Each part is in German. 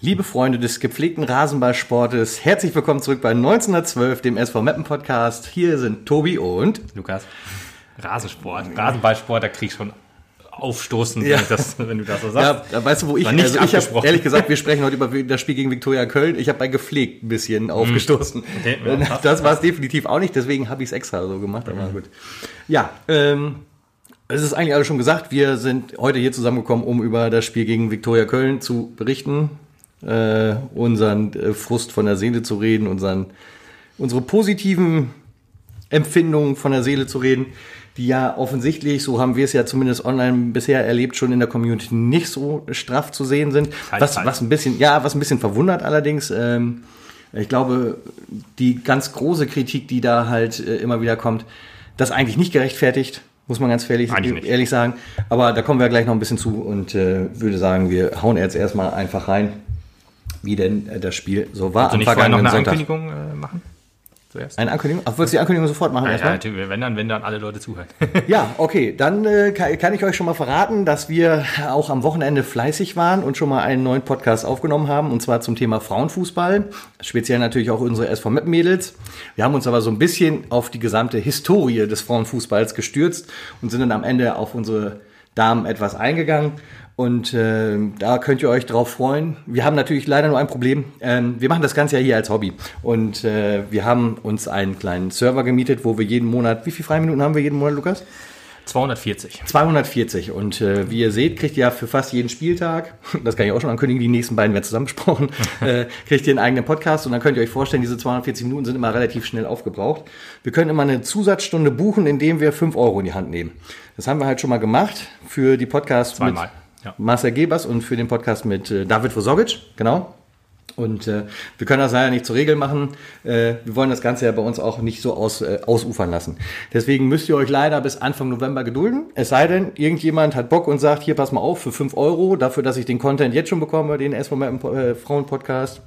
Liebe Freunde des gepflegten Rasenballsportes, herzlich willkommen zurück bei 1912, dem SV Meppen Podcast. Hier sind Tobi und Lukas. Rasensport, Rasenballsport, da krieg ich schon aufstoßen, Ja. wenn, das, wenn du das so sagst. Ja, weißt du, wo ich, nicht also ich habe abgesprochen. ehrlich gesagt, wir sprechen heute über das Spiel gegen Viktoria Köln. Ich habe bei gepflegt ein bisschen aufgestoßen. Mhm. Okay, ja, das war es definitiv auch nicht, deswegen habe ich es extra so gemacht, aber gut. Ja, ähm, es ist eigentlich alles schon gesagt. Wir sind heute hier zusammengekommen, um über das Spiel gegen Viktoria Köln zu berichten, äh, unseren äh, Frust von der Seele zu reden, unseren, unsere positiven Empfindungen von der Seele zu reden, die ja offensichtlich, so haben wir es ja zumindest online bisher erlebt, schon in der Community nicht so straff zu sehen sind. Was, was ein bisschen, ja, was ein bisschen verwundert allerdings. Ähm, ich glaube, die ganz große Kritik, die da halt äh, immer wieder kommt, das eigentlich nicht gerechtfertigt, muss man ganz ehrlich, ehrlich sagen. Aber da kommen wir gleich noch ein bisschen zu und äh, würde sagen, wir hauen jetzt erstmal einfach rein, wie denn äh, das Spiel so war Also nicht vorher noch eine Sonntag. Ankündigung äh, machen? Zuerst? Eine Ankündigung? Ach, wolltest du die Ankündigung sofort machen? Ja, ja, natürlich, wenn dann, wenn dann alle Leute zuhören. Ja, okay, dann äh, kann, kann ich euch schon mal verraten, dass wir auch am Wochenende fleißig waren und schon mal einen neuen Podcast aufgenommen haben, und zwar zum Thema Frauenfußball, speziell natürlich auch unsere SV Meppen Mädels. Wir haben uns aber so ein bisschen auf die gesamte Historie des Frauenfußballs gestürzt und sind dann am Ende auf unsere Damen etwas eingegangen. Und äh, da könnt ihr euch drauf freuen. Wir haben natürlich leider nur ein Problem. Ähm, wir machen das Ganze ja hier als Hobby. Und äh, wir haben uns einen kleinen Server gemietet, wo wir jeden Monat, wie viele Freiminuten haben wir jeden Monat, Lukas? 240. 240 und äh, wie ihr seht, kriegt ihr für fast jeden Spieltag, das kann ich auch schon ankündigen, die nächsten beiden werden zusammen besprochen, äh, kriegt ihr einen eigenen Podcast und dann könnt ihr euch vorstellen, diese 240 Minuten sind immer relativ schnell aufgebraucht. Wir können immer eine Zusatzstunde buchen, indem wir 5 Euro in die Hand nehmen. Das haben wir halt schon mal gemacht für die Podcasts Zweimal, mit ja. Marcel Gebers und für den Podcast mit äh, David Vosogic, genau. Und äh, wir können das leider nicht zur Regel machen. Äh, wir wollen das Ganze ja bei uns auch nicht so aus, äh, ausufern lassen. Deswegen müsst ihr euch leider bis Anfang November gedulden. Es sei denn, irgendjemand hat Bock und sagt, hier pass mal auf, für 5 Euro, dafür, dass ich den Content jetzt schon bekomme, den SV Mappen, äh, Frauen-Podcast.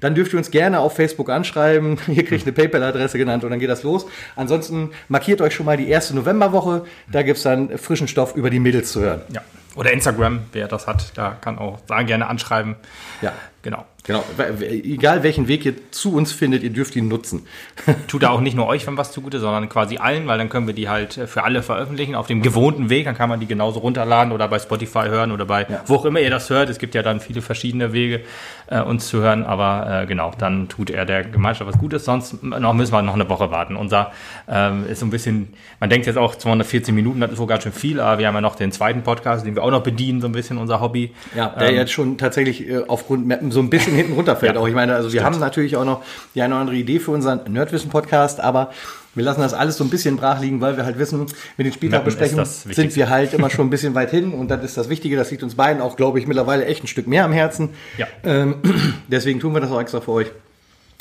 Dann dürft ihr uns gerne auf Facebook anschreiben. Ihr kriegt eine PayPal-Adresse genannt und dann geht das los. Ansonsten markiert euch schon mal die erste Novemberwoche. Da gibt's dann frischen Stoff über die Mädels zu hören. Ja. Oder Instagram, wer das hat, da kann auch sagen, gerne anschreiben. Ja. Genau. Genau, egal welchen Weg ihr zu uns findet, ihr dürft ihn nutzen. Tut da auch nicht nur euch wenn was zugute, sondern quasi allen, weil dann können wir die halt äh, für alle veröffentlichen auf dem gewohnten Weg. Dann kann man die genauso runterladen oder bei Spotify hören oder bei Ja. wo auch immer ihr das hört. Es gibt ja dann viele verschiedene Wege, äh, uns zu hören. Aber äh, genau, dann tut er der Gemeinschaft was Gutes. Sonst noch müssen wir noch eine Woche warten. Unser ähm, ist so ein bisschen, man denkt jetzt auch 214 Minuten, das ist wohl ganz schön viel, aber wir haben ja noch den zweiten Podcast, den wir auch noch bedienen, so ein bisschen unser Hobby. Ja, der Ähm, jetzt schon tatsächlich äh, aufgrund Mappen so ein bisschen hinten runterfällt. Ja, auch ich meine, also wir stimmt. haben natürlich auch noch die eine oder andere Idee für unseren Nerdwissen-Podcast, aber wir lassen das alles so ein bisschen brach liegen, weil wir halt wissen, mit den Spieltag Mappen ist besprechen das sind wir halt immer schon ein bisschen weit hin und das ist das Wichtige, das liegt uns beiden auch, glaube ich, mittlerweile echt ein Stück mehr am Herzen. Ja. Ähm, deswegen tun wir das auch extra für euch.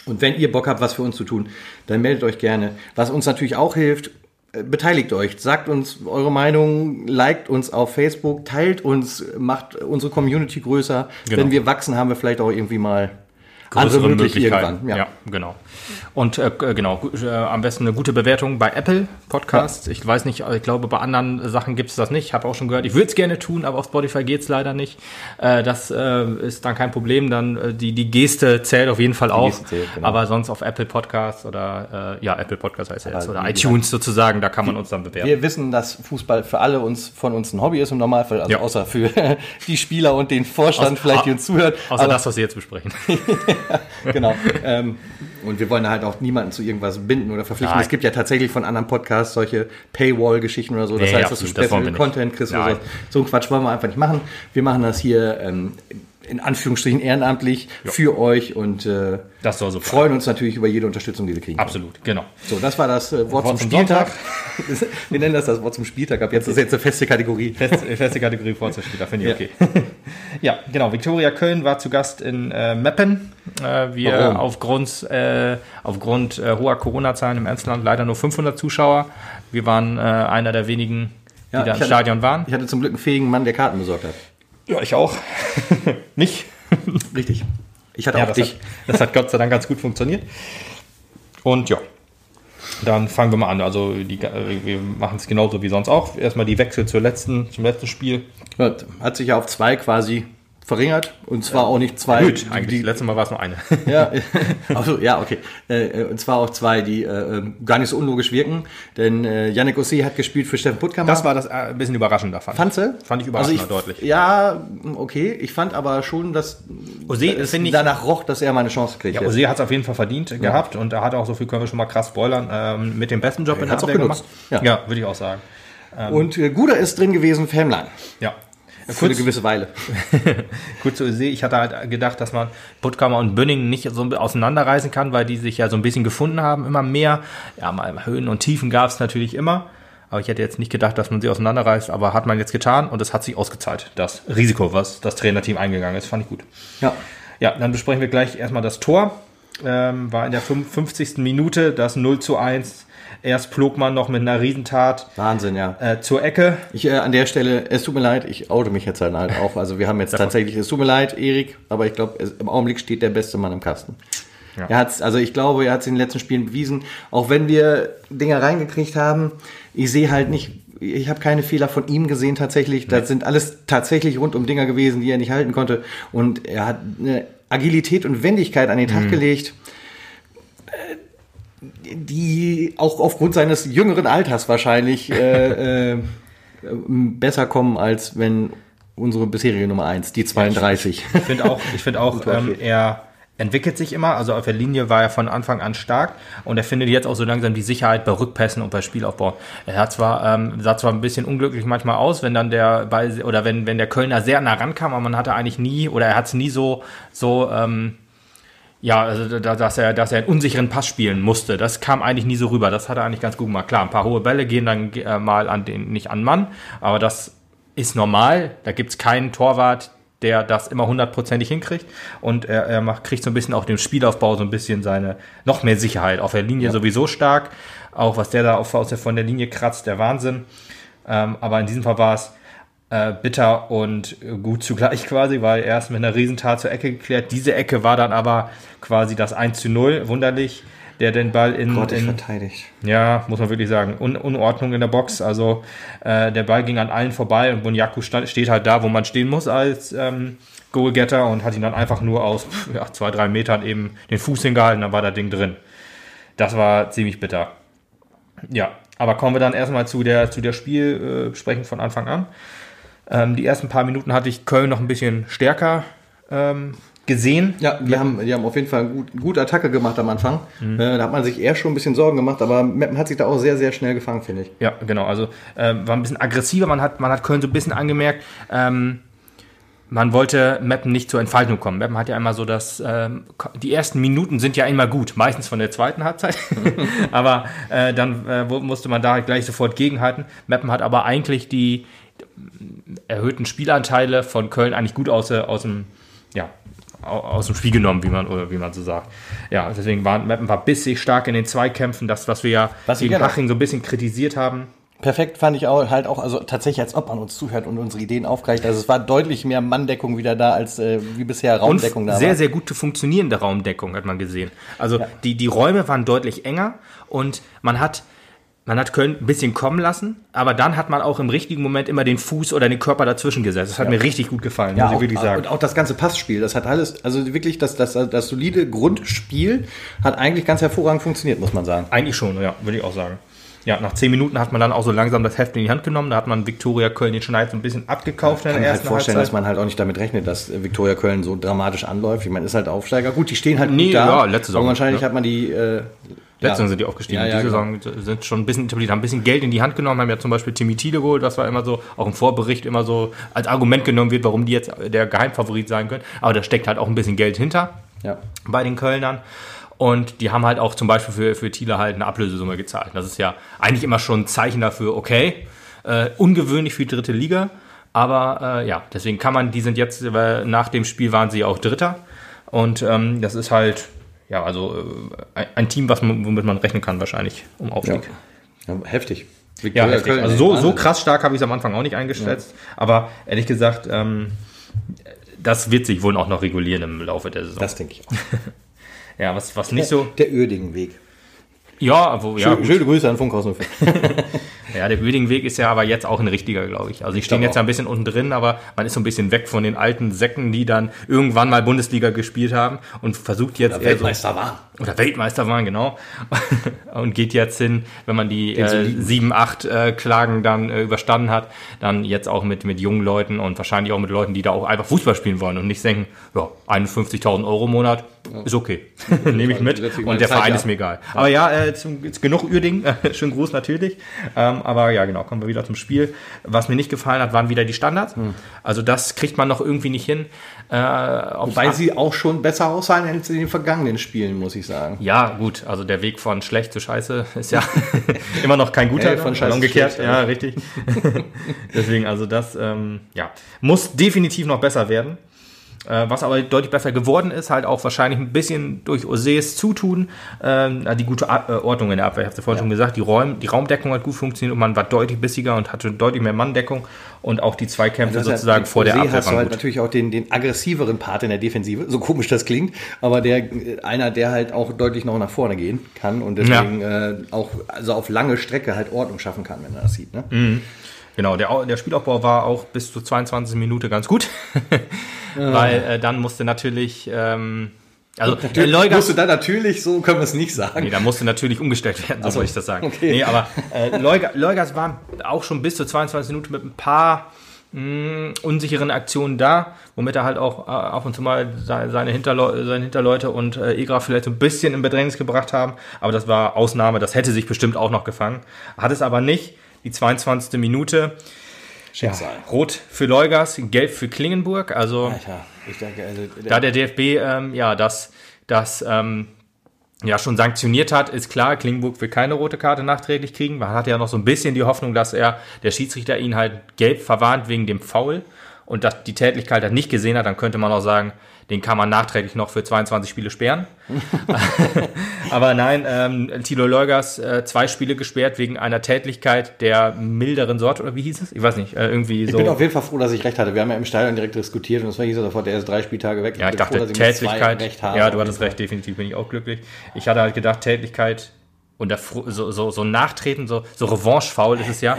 Und wenn ihr Bock habt, was für uns zu tun, dann meldet euch gerne. Was uns natürlich auch hilft, beteiligt euch, sagt uns eure Meinung, liked uns auf Facebook, teilt uns, macht unsere Community größer. Genau. Wenn wir wachsen, haben wir vielleicht auch irgendwie mal größere andere Möglichkeiten. Möglichkeiten. Ja. Ja. genau. Und äh, g- genau, äh, am besten eine gute Bewertung bei Apple Podcasts. Ich weiß nicht, ich glaube, bei anderen Sachen gibt es das nicht. Ich habe auch schon gehört, ich würde es gerne tun, aber auf Spotify geht es leider nicht. Äh, das äh, ist dann kein Problem. Dann äh, die, die Geste zählt auf jeden Fall auch. Geste zählt, genau. Aber sonst auf Apple Podcasts oder äh, ja, Apple Podcasts heißt er jetzt, oder iTunes sozusagen, da kann man uns dann bewerten. Wir wissen, dass Fußball für alle uns von uns ein Hobby ist im Normalfall, also Ja. außer für die Spieler und den Vorstand Aus- vielleicht, die uns zuhören. Außer Aber- das, was wir jetzt besprechen. genau. ähm, und wir wollen halt auch niemanden zu irgendwas binden oder verpflichten. Nein. Es gibt ja tatsächlich von anderen Podcasts solche Paywall-Geschichten oder so. Das Nee, heißt, dass du das nicht. Content kriegst oder so. So ein Quatsch wollen wir einfach nicht machen. Wir machen das hier ähm, in Anführungsstrichen ehrenamtlich für euch und äh, Das soll so freuen uns natürlich über jede Unterstützung, die wir kriegen. Absolut, genau. So, das war das äh, Wort, Wort zum zum Spieltag. wir nennen das das Wort zum Spieltag ab jetzt. Das ist jetzt eine feste Kategorie. Fest, feste Kategorie Vorzuspieler, finde ich okay. ja, genau. Viktoria Köln war zu Gast in äh, Meppen. Äh, wir Warum? aufgrund, äh, aufgrund äh, hoher Corona-Zahlen im Emsland leider nur 500 Zuschauer. Wir waren äh, einer der wenigen, die Ja, da im hatte- Stadion waren. Ich hatte zum Glück einen fähigen Mann, der Karten besorgt hat. Ja, ich auch. Nicht? Richtig. Ich hatte Ja, auch das dich. hat, das hat Gott sei Dank ganz gut funktioniert. Und ja. dann fangen wir mal an. Also die, wir machen es genauso wie sonst auch. Erstmal die Wechsel zur letzten, zum letzten Spiel. Hat sich ja auf zwei quasi verringert und zwar auch nicht zwei. Gut, eigentlich. Die, letzte Mal war es nur eine. Ja, also, ja, okay. Äh, und zwar auch zwei, die äh, gar nicht so unlogisch wirken. Denn äh, Yannick Ossi hat gespielt für Steffen Puttkammer. Das war das äh, ein bisschen überraschender, fand Fandst du? Fand ich überraschender, also ich, deutlich. Ja, okay. Ich fand aber schon, dass Ossi, es ich, danach roch, dass er mal eine Chance kriegt. Ja, Ossi hat es auf jeden Fall verdient ja. gehabt und er hat auch, so viel können wir schon mal krass spoilern, ähm, mit dem besten Job ja, in der gemacht. Ja, ja würde ich auch sagen. Ähm, und äh, Guder ist drin gewesen für Hemlein. Ja, für eine gewisse Weile. Kurz zu See, ich hatte halt gedacht, dass man Puttkammer und Bünning nicht so auseinanderreißen kann, weil die sich ja so ein bisschen gefunden haben, immer mehr. Ja, mal Höhen und Tiefen gab es natürlich immer. Aber ich hätte jetzt nicht gedacht, dass man sie auseinanderreißt, aber hat man jetzt getan und es hat sich ausgezahlt. Das Risiko, was das Trainerteam eingegangen ist, fand ich gut. Ja. Ja, dann besprechen wir gleich erstmal das Tor. Ähm, war in der 50. Minute das 0 zu 1 Erst Plogmann noch mit einer Riesentat. Wahnsinn, ja. Äh, zur Ecke. Ich äh, an der Stelle, es tut mir leid, ich oute mich jetzt halt auch. Also wir haben jetzt tatsächlich, es tut mir leid, Erik, aber ich glaube, im Augenblick steht der beste Mann im Kasten. Ja. Er hat's, also ich glaube, er hat es in den letzten Spielen bewiesen. Auch wenn wir Dinger reingekriegt haben, ich sehe halt nicht, ich habe keine Fehler von ihm gesehen tatsächlich. Das sind alles tatsächlich rundum Dinger gewesen, die er nicht halten konnte. Und er hat eine Agilität und Wendigkeit an den Tag mhm. gelegt die auch aufgrund seines jüngeren Alters wahrscheinlich äh, äh, besser kommen, als wenn unsere bisherige Nummer 1, die 32. Ich finde auch, ich find auch ähm, er entwickelt sich immer. Also auf der Linie war er von Anfang an stark und er findet jetzt auch so langsam die Sicherheit bei Rückpässen und bei Spielaufbau. Er hat zwar, ähm, sah zwar ein bisschen unglücklich manchmal aus, wenn dann der Ball oder wenn, wenn der Kölner sehr nah rankam, aber man hatte eigentlich nie oder er hat es nie so, so ähm, ja, also dass er, dass er einen unsicheren Pass spielen musste, das kam eigentlich nie so rüber. Das hat er eigentlich ganz gut gemacht. Klar, ein paar hohe Bälle gehen dann äh, mal an den, nicht an Mann, aber das ist normal. Da gibt's keinen Torwart, der das immer hundertprozentig hinkriegt. Und er, er macht, kriegt so ein bisschen auch dem Spielaufbau so ein bisschen seine, noch mehr Sicherheit. Auf der Linie ja. sowieso stark. Auch was der da auf, aus der, von der Linie kratzt, der Wahnsinn. Ähm, aber in diesem Fall war es äh, bitter und gut zugleich quasi, weil er erst mit einer Riesentat zur Ecke geklärt. Diese Ecke war dann aber quasi das 1 zu 0, wunderlich, der den Ball in. Gott, in, verteidigt. Ja, muss man wirklich sagen. Un Unordnung in der Box. Also äh, der Ball ging an allen vorbei und Bunyaku steht halt da, wo man stehen muss als ähm, Goalgetter und hat ihn dann einfach nur aus ja, zwei, drei Metern eben den Fuß hingehalten, dann war das Ding drin. Das war ziemlich bitter. Ja, aber kommen wir dann erstmal zu der, zu der Spielbesprechung von Anfang an. Ähm, die ersten paar Minuten hatte ich Köln noch ein bisschen stärker ähm, gesehen. Ja, die haben, die haben auf jeden Fall gut, gut Attacke gemacht am Anfang. Mhm. Äh, da hat man sich eher schon ein bisschen Sorgen gemacht, aber Meppen hat sich da auch sehr, sehr schnell gefangen, finde ich. Ja, genau. Also äh, war ein bisschen aggressiver. Man hat, man hat Köln so ein bisschen angemerkt. Ähm, man wollte Meppen nicht zur Entfaltung kommen. Meppen hat ja immer so, dass ähm, die ersten Minuten sind ja immer gut, meistens von der zweiten Halbzeit. aber äh, dann äh, musste man da halt gleich sofort gegenhalten. Meppen hat aber eigentlich die, erhöhten Spielanteile von Köln eigentlich gut aus, aus dem, ja, aus dem Spiel genommen, wie man, oder wie man so sagt. Ja, deswegen waren Meppen war bissig stark in den Zweikämpfen, das, was wir ja was gegen Haching so ein bisschen kritisiert haben. Perfekt fand ich auch halt auch, also tatsächlich, als ob man uns zuhört und unsere Ideen aufgreift. Also es war deutlich mehr Manndeckung wieder da, als äh, wie bisher Raumdeckung und da sehr, war. Sehr, sehr gute funktionierende Raumdeckung hat man gesehen. Also ja. die, die Räume waren deutlich enger und man hat man hat Köln ein bisschen kommen lassen, aber dann hat man auch im richtigen Moment immer den Fuß oder den Körper dazwischen gesetzt. Das hat ja. mir richtig gut gefallen, ja, muss ich wirklich sagen. Und auch das ganze Passspiel, das hat alles, also wirklich das, das, das solide Grundspiel hat eigentlich ganz hervorragend funktioniert, muss man sagen. Eigentlich schon, ja, würde ich auch sagen. Ja, nach zehn Minuten hat man dann auch so langsam das Heft in die Hand genommen. Da hat man Viktoria Köln den Schneid so ein bisschen abgekauft ja, in der Ich kann mir halt vorstellen, Halbzeit. dass man halt auch nicht damit rechnet, dass Viktoria Köln so dramatisch anläuft. Ich meine, ist halt Aufsteiger. Gut, die stehen halt nee, da. Ja, letzte Saison. Aber wahrscheinlich ja. hat man die äh, Letzte ja. sind die aufgestiegen. Ja, ja, Diese genau. Saison sind schon ein bisschen etabliert, haben ein bisschen Geld in die Hand genommen, haben ja zum Beispiel Timmy Thiele geholt, was war immer so, auch im Vorbericht immer so als Argument genommen wird, warum die jetzt der Geheimfavorit sein können. Aber da steckt halt auch ein bisschen Geld hinter ja. bei den Kölnern. Und die haben halt auch zum Beispiel für, für Thiele halt eine Ablösesumme gezahlt. Das ist ja eigentlich immer schon ein Zeichen dafür, okay, äh, ungewöhnlich für die dritte Liga. Aber äh, ja, deswegen kann man, die sind jetzt, äh, nach dem Spiel waren sie auch Dritter. Und ähm, das ist halt, ja, also äh, ein Team, was man, womit man rechnen kann, wahrscheinlich um Aufstieg. Ja. Ja, heftig. ja, heftig. also so, so krass stark habe ich es am Anfang auch nicht eingeschätzt. Aber ehrlich gesagt, ähm, das wird sich wohl auch noch regulieren im Laufe der Saison. Das denke ich auch. ja, was, was nicht so. Der Ördingen Weg. Ja, wo, ja, Schöne, schöne Grüße an Funkhausen 05. ja, der Uerdingen-Weg ist ja aber jetzt auch ein richtiger, glaube ich. Also ich stehe glaub jetzt ein bisschen unten drin, aber man ist so ein bisschen weg von den alten Säcken, die dann irgendwann mal Bundesliga gespielt haben und versucht jetzt so, Weltmeister war. oder Weltmeister waren, genau. und geht jetzt hin, wenn man die äh, sieben, acht äh, Klagen dann äh, überstanden hat, dann jetzt auch mit, mit jungen Leuten und wahrscheinlich auch mit Leuten, die da auch einfach Fußball spielen wollen und nicht denken, ja, 51.000 Euro im Monat ist okay. Nehme ich mit. Ich Und der Zeit, Verein ja. ist mir egal. Aber ja, äh, zum, jetzt genug Uerding. Schönen Gruß natürlich. Ähm, aber ja, genau, kommen wir wieder zum Spiel. Was mir nicht gefallen hat, waren wieder die Standards. Hm. Also das kriegt man noch irgendwie nicht hin. Äh, Weil sie auch schon besser aussahen als in den vergangenen Spielen, muss ich sagen. Ja, gut, also der Weg von schlecht zu scheiße ist ja immer noch kein guter. Hey, von scheiße zu umgekehrt, schlecht, ja, ja. richtig. Deswegen, also das ähm, ja, muss definitiv noch besser werden. Äh, was aber deutlich besser geworden ist, halt auch wahrscheinlich ein bisschen durch Osees Zutun, ähm, die gute äh, Ordnung in der Abwehr. Ich habe ja vorhin schon gesagt, die, Räum die Raumdeckung hat gut funktioniert und man war deutlich bissiger und hatte deutlich mehr Manndeckung und auch die Zweikämpfe ist sozusagen ja- vor der See Abwehr hast du halt gut. natürlich auch den, den aggressiveren Part in der Defensive, so komisch das klingt, aber der äh, einer, der halt auch deutlich noch nach vorne gehen kann und deswegen äh, auch also auf lange Strecke halt Ordnung schaffen kann, wenn er das sieht. Ne? Mhm. Genau, der, der Spielaufbau war auch bis zur 22. Minute ganz gut, weil äh, dann musste natürlich, ähm, also Natürlich Leugas, musst du da natürlich, so können wir es nicht sagen. nee, da musste natürlich umgestellt werden, so so, wollte ich das sagen. okay. Nee, aber äh, Leuga, Leugas war auch schon bis zur 22. Minute mit ein paar mh, unsicheren Aktionen da, womit er halt auch äh, ab und zu mal seine, Hinterleu seine Hinterleute und äh, Egra vielleicht so ein bisschen in Bedrängnis gebracht haben. Aber das war Ausnahme, das hätte sich bestimmt auch noch gefangen. Hat es aber nicht. Die 22. Minute. Schicksal. Rot für Leugas, gelb für Klingenburg. Also Alter, denke, also, da der DFB ähm, ja das, das ähm, ja schon sanktioniert hat, ist klar, Klingenburg will keine rote Karte nachträglich kriegen. Man hatte ja noch so ein bisschen die Hoffnung, dass er, der Schiedsrichter ihn halt gelb verwarnt wegen dem Foul und dass die Tätigkeit halt nicht gesehen hat, dann könnte man auch sagen, den kann man nachträglich noch für 22 Spiele sperren. Aber nein, ähm, Tilo Leugas äh, zwei Spiele gesperrt wegen einer Tätigkeit der milderen Sorte, oder wie hieß es? Ich weiß nicht, äh, irgendwie ich so. bin auf jeden Fall froh, dass ich recht hatte. Wir haben ja im Stadion direkt diskutiert und es war hieß sofort, der ist drei Spieltage weg. Ja, ich froh, dachte recht habe. ja, du hattest recht, definitiv bin ich auch glücklich. Ich hatte halt gedacht, Tätigkeit und Fro- so, so, so Nachtreten, so, so Revanche-Foul ist es ja.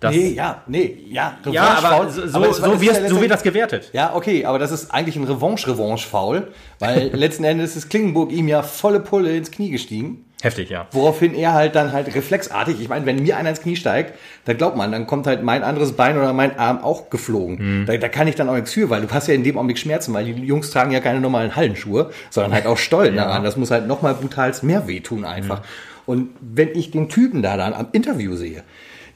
Das, nee, ja, nee, ja. ja, aber so, so, Aber es so, ist ja so wird das gewertet. Ja, okay, aber das ist eigentlich ein Revanche-Revanche-Foul, weil letzten Endes ist Klingenburg ihm ja volle Pulle ins Knie gestiegen. Heftig, ja. Woraufhin er halt dann halt reflexartig, ich meine, wenn mir einer ins Knie steigt, da glaubt man, dann kommt halt mein anderes Bein oder mein Arm auch geflogen. Da, da kann ich dann auch nichts für, weil du hast ja in dem Augenblick Schmerzen, weil die Jungs tragen ja keine normalen Hallenschuhe, sondern halt auch Stollen daran. Das muss halt nochmal brutalst mehr wehtun einfach. Und wenn ich den Typen da dann am Interview sehe,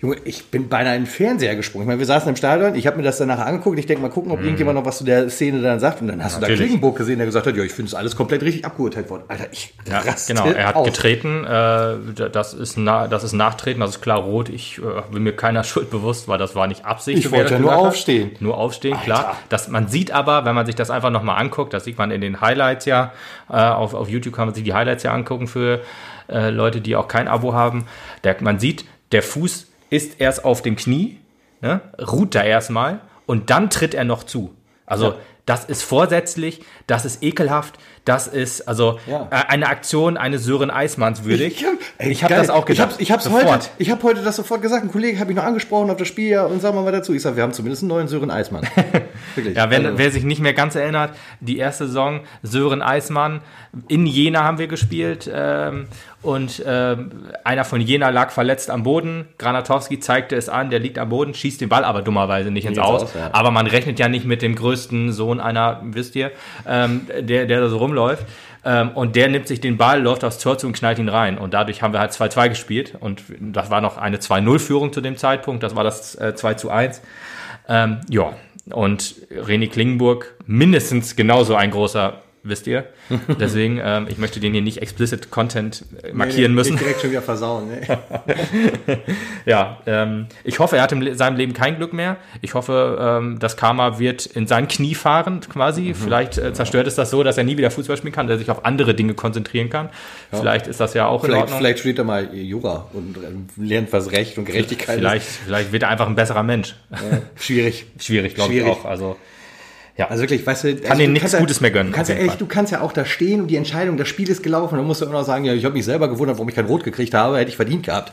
Junge, ich bin beinahe in den Fernseher gesprungen. Ich meine, wir saßen im Stadion, ich habe mir das dann nachher angeguckt. Ich denke mal gucken, ob irgendjemand noch was zu der Szene dann sagt. Und dann hast du da Natürlich. Klingenburg gesehen, der gesagt hat, ja, ich finde es alles komplett richtig abgeurteilt worden. Alter, ich Ja, genau, er hat aus. getreten, äh, das, ist na, das ist Nachtreten, das ist klar rot. Ich äh, bin mir keiner Schuld bewusst, weil das war nicht Absicht. Ich wollte ja nur gesagt hat. aufstehen. Nur aufstehen, Alter. klar. Das, man sieht aber, wenn man sich das einfach nochmal anguckt, das sieht man in den Highlights ja, äh, auf, auf YouTube kann man sich die Highlights ja angucken für äh, Leute, die auch kein Abo haben. Der, man sieht, der Fuß ist erst auf dem Knie, ne, ruht da erstmal und dann tritt er noch zu. Also Ja. das ist vorsätzlich, das ist ekelhaft, das ist also Ja. äh, eine Aktion eines Sören Eismanns würdig. Ich, ich habe das auch gedacht. Ich ich Sofort. heute, ich hab heute das sofort gesagt. Ein Kollege hat mich noch angesprochen auf das Spiel ja, und sag mal was dazu. Ich sag, wir haben zumindest einen neuen Sören Eismann. Wirklich. Ja, wenn, Also, wer sich nicht mehr ganz erinnert, die erste Saison, Sören Eismann, in Jena haben wir gespielt ähm, und ähm, einer von Jena lag verletzt am Boden. Granatowski zeigte es an, der liegt am Boden, schießt den Ball aber dummerweise nicht ins ins Aus. Aus, ja. Aber man rechnet ja nicht mit dem größten Sohn einer, wisst ihr, ähm, der, der da so rumläuft. Ähm, und der nimmt sich den Ball, läuft aufs Tor zu und knallt ihn rein. Und dadurch haben wir halt 2-2 gespielt. Und das war noch eine 2-0-Führung zu dem Zeitpunkt. Das war das äh, 2 zu 1. Ähm, ja, und René Klingenburg mindestens genauso ein großer, wisst ihr. Deswegen, ähm, ich möchte den hier nicht explicit Content äh, markieren nee, müssen. direkt schon wieder versauen. Ne? Ja, ähm, ich hoffe, er hat in seinem Leben kein Glück mehr. Ich hoffe, ähm, das Karma wird in sein Knie fahren, quasi. Vielleicht äh, zerstört es das so, dass er nie wieder Fußball spielen kann, dass er sich auf andere Dinge konzentrieren kann. Vielleicht ist das ja auch in Vielleicht, Ordnung. vielleicht studiert er mal Jura und äh, lernt, was Recht und Gerechtigkeit Vielleicht, vielleicht wird er einfach ein besserer Mensch. ist. Schwierig. Schwierig, glaube ich auch. Also, Ja. Also wirklich, weißt du, Kann also denen nichts ja- Gutes mehr gönnen, Du kannst, ja echt, du kannst ja auch da stehen und die Entscheidung, das Spiel ist gelaufen. Dann musst du immer noch sagen, ja, ich habe mich selber gewundert, warum ich kein Rot gekriegt habe, hätte ich verdient gehabt.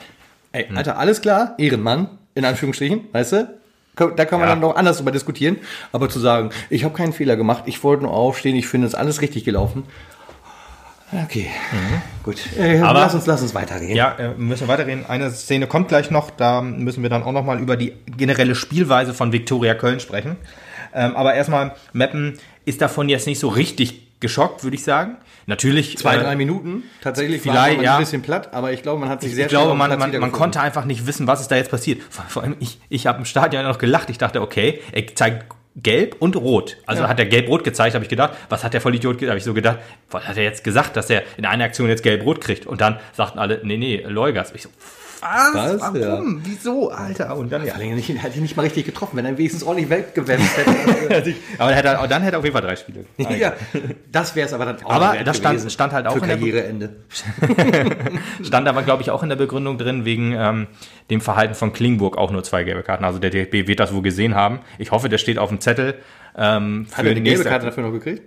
Ey, Hm. Alter, alles klar, Ehrenmann, in Anführungsstrichen, weißt du? Da kann man Ja. dann noch anders drüber diskutieren. Aber zu sagen, ich habe keinen Fehler gemacht, ich wollte nur aufstehen, ich finde es alles richtig gelaufen. Okay, gut. Äh, Mhm. Aber- lass uns, lass uns weiterreden. Ja, äh, müssen wir weiterreden. Eine Szene kommt gleich noch, da müssen wir dann auch nochmal über die generelle Spielweise von Viktoria Köln sprechen. Ähm, aber erstmal, Meppen ist davon jetzt nicht so richtig geschockt, würde ich sagen. Natürlich. Zwei, äh, drei Minuten. Tatsächlich vielleicht, war man ja. ein bisschen platt, aber ich glaube, man hat sich sehr ich glaube, man, man, man konnte einfach nicht wissen, was ist da jetzt passiert. Vor, vor allem, ich, ich habe im Stadion noch gelacht. Ich dachte, okay, er zeigt gelb und rot. Also Ja. hat er gelb-rot gezeigt, habe ich gedacht. Was hat der Vollidiot, habe ich so gedacht, was hat er jetzt gesagt, dass er in einer Aktion jetzt gelb-rot kriegt? Und dann sagten alle, nee, nee, Leugas. Ich so, was? Was? Warum? Wieso, Alter? Und dann, ja. Vor allem nicht, hat ihn nicht mal richtig getroffen, wenn er wenigstens ordentlich weggewämmt hätte. Aber dann hätte er, dann hätte er auf jeden Fall drei Spiele. ja, das wäre es aber dann auch Aber das stand- stand halt auch für in der- Karriereende. Stand aber, glaube ich, auch in der Begründung drin, wegen ähm, dem Verhalten von Klingburg auch nur zwei gelbe Karten. Also der DFB wird das wohl gesehen haben. Ich hoffe, der steht auf dem Zettel. Ähm, Hat er die gelbe Karte dafür noch gekriegt?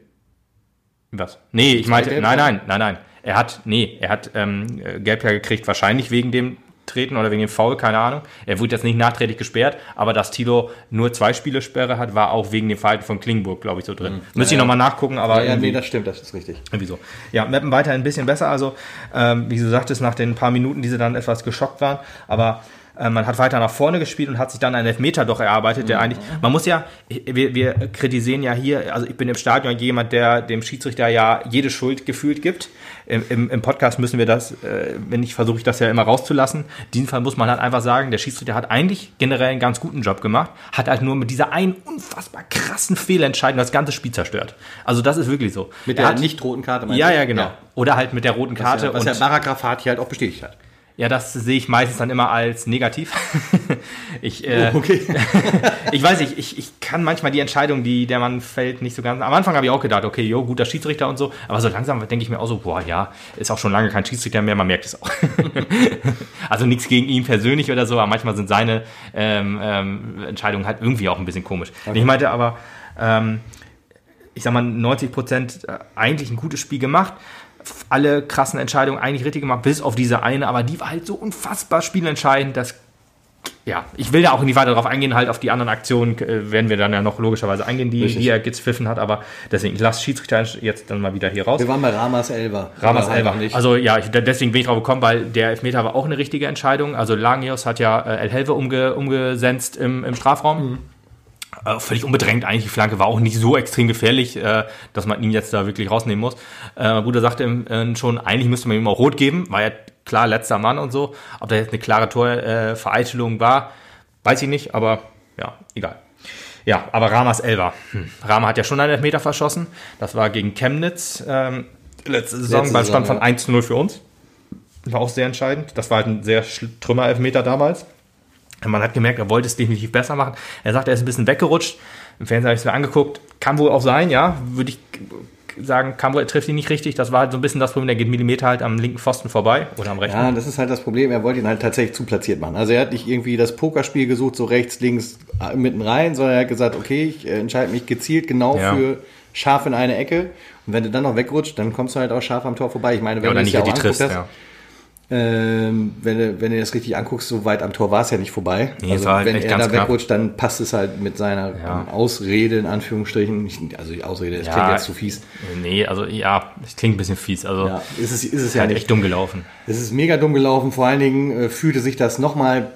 Was? Nee, ich meinte, nein, nein, nein, nein. Er hat, nee, er hat ähm, äh, gelb ja gekriegt, wahrscheinlich wegen dem Treten oder wegen dem Foul, keine Ahnung. Er wurde jetzt nicht nachträglich gesperrt, aber dass Tilo nur zwei Spiele Sperre hat, war auch wegen dem Verhalten von Klingburg, glaube ich, so drin. Müsste ich nochmal nachgucken, aber Ja, nee, das stimmt, das ist richtig. irgendwie so. Ja, Meppen weiter ein bisschen besser. Also, ähm, wie du sagtest, nach den paar Minuten, die sie dann etwas geschockt waren. Aber äh, man hat weiter nach vorne gespielt und hat sich dann einen Elfmeter doch erarbeitet, der eigentlich, man muss ja, wir, wir kritisieren ja hier, also ich bin im Stadion jemand, der dem Schiedsrichter ja jede Schuld gefühlt gibt. Im, im, im Podcast müssen wir das, äh, wenn ich versuche ich das ja immer rauszulassen. In diesem Fall muss man halt einfach sagen, der Schiedsrichter hat eigentlich generell einen ganz guten Job gemacht, hat halt nur mit dieser einen unfassbar krassen Fehlentscheidung das ganze Spiel zerstört. Also das ist wirklich so. Mit Er der hat- nicht roten Karte, meinst ja, ja, genau. Oder halt mit der roten Karte. Ja, was und der Baraka Fatih halt auch bestätigt hat. Ja, das sehe ich meistens dann immer als negativ. ich, äh, Oh, okay. ich weiß nicht, ich, ich kann manchmal die Entscheidung, die der Mann fällt, nicht so ganz. Am Anfang habe ich auch gedacht, okay, jo, guter Schiedsrichter und so. Aber so langsam denke ich mir auch so, boah, ja, ist auch schon lange kein Schiedsrichter mehr, man merkt es auch. also nichts gegen ihn persönlich oder so, aber manchmal sind seine ähm, ähm, Entscheidungen halt irgendwie auch ein bisschen komisch. Ich meinte aber, ähm, ich sag mal, 90 Prozent äh, eigentlich ein gutes Spiel gemacht. Alle krassen Entscheidungen eigentlich richtig gemacht, bis auf diese eine, aber die war halt so unfassbar spielentscheidend, dass ja, ich will da auch nicht weiter darauf eingehen, halt auf die anderen Aktionen äh, werden wir dann ja noch logischerweise eingehen, die, Richtig. die er gezpfiffen hat, aber deswegen, ich lasse Schiedsrichter jetzt dann mal wieder hier raus. Wir waren bei Ramas Elver. Ramas nicht. Also ja, ich, deswegen bin ich drauf gekommen, weil der Elfmeter war auch eine richtige Entscheidung. Also Langios hat ja äh, El Helve umge, umgesenzt im, im Strafraum. Äh, völlig unbedrängt eigentlich. Die Flanke war auch nicht so extrem gefährlich, äh, dass man ihn jetzt da wirklich rausnehmen muss. Äh, mein Bruder sagte ihm äh, schon, eigentlich müsste man ihm auch rot geben, war ja klar letzter Mann und so. Ob da jetzt eine klare Torvereitelung äh, war, weiß ich nicht, aber ja, egal. Ja, aber Ramas Elver. Hm. Rama hat ja schon einen Elfmeter verschossen. Das war gegen Chemnitz ähm, letzte Saison Letzte beim Stand Saison, von 1 zu 0 für uns. War auch sehr entscheidend. Das war halt ein sehr schl- Trümmer-Elfmeter damals. Man hat gemerkt, er wollte es definitiv besser machen. Er sagt, er ist ein bisschen weggerutscht. Im Fernsehen habe ich es mir angeguckt. Kann wohl auch sein, ja. Würde ich sagen, kann wohl, er trifft ihn nicht richtig. Das war halt so ein bisschen das Problem. Der geht Millimeter halt am linken Pfosten vorbei oder am rechten. Ja, das ist halt das Problem. Er wollte ihn halt tatsächlich zu platziert machen. Also er hat nicht irgendwie das Pokerspiel gesucht, so rechts, links, äh, mitten rein, sondern er hat gesagt, okay, ich äh, entscheide mich gezielt genau Ja. für scharf in eine Ecke. Und wenn du dann noch wegrutscht, dann kommst du halt auch scharf am Tor vorbei. Ich meine, wenn ja, du nicht ja auch triffst. anguckst, Ja. Ähm, wenn, du, wenn du das richtig anguckst, so weit am Tor war es ja nicht vorbei. Nee, es also halt wenn er da wegrutscht, dann passt es halt mit seiner Ja. ähm, Ausrede, in Anführungsstrichen. Also die Ausrede, das Ja. klingt jetzt zu fies. Nee, also ja, das klingt ein bisschen fies. Also Ja, ist es, ist es ja halt nicht. echt dumm gelaufen. Es ist mega dumm gelaufen. Vor allen Dingen äh, fühlte sich das nochmal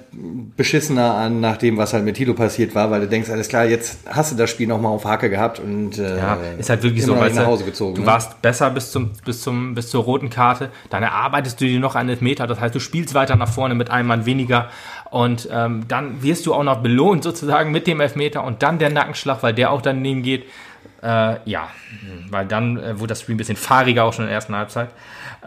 beschissener an, nach dem, was halt mit Tilo passiert war, weil du denkst, alles klar, jetzt hast du das Spiel nochmal auf Hake gehabt und äh, Ja, ist halt wirklich so, weißt nach du, Hause gezogen. du ne? warst besser bis zum, bis zum, bis zur roten Karte, dann erarbeitest du dir noch einen Elfmeter, das heißt, du spielst weiter nach vorne mit einem Mann weniger und ähm, dann wirst du auch noch belohnt sozusagen mit dem Elfmeter und dann der Nackenschlag, weil der auch daneben geht. Äh, ja, weil dann äh, wurde das Spiel ein bisschen fahriger auch schon in der ersten Halbzeit.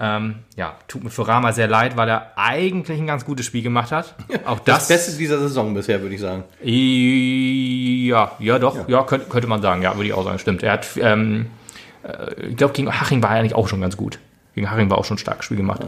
Ähm, ja, tut mir für Rama sehr leid, weil er eigentlich ein ganz gutes Spiel gemacht hat. Auch das das, Beste dieser Saison bisher, würde ich sagen. ja, ja doch, ja, könnte, könnte man sagen, ja, würde ich auch sagen, stimmt. Er hat, ähm, äh, ich glaube, gegen Haching war er eigentlich auch schon ganz gut. Gegen Haching war auch schon ein starkes Spiel gemacht.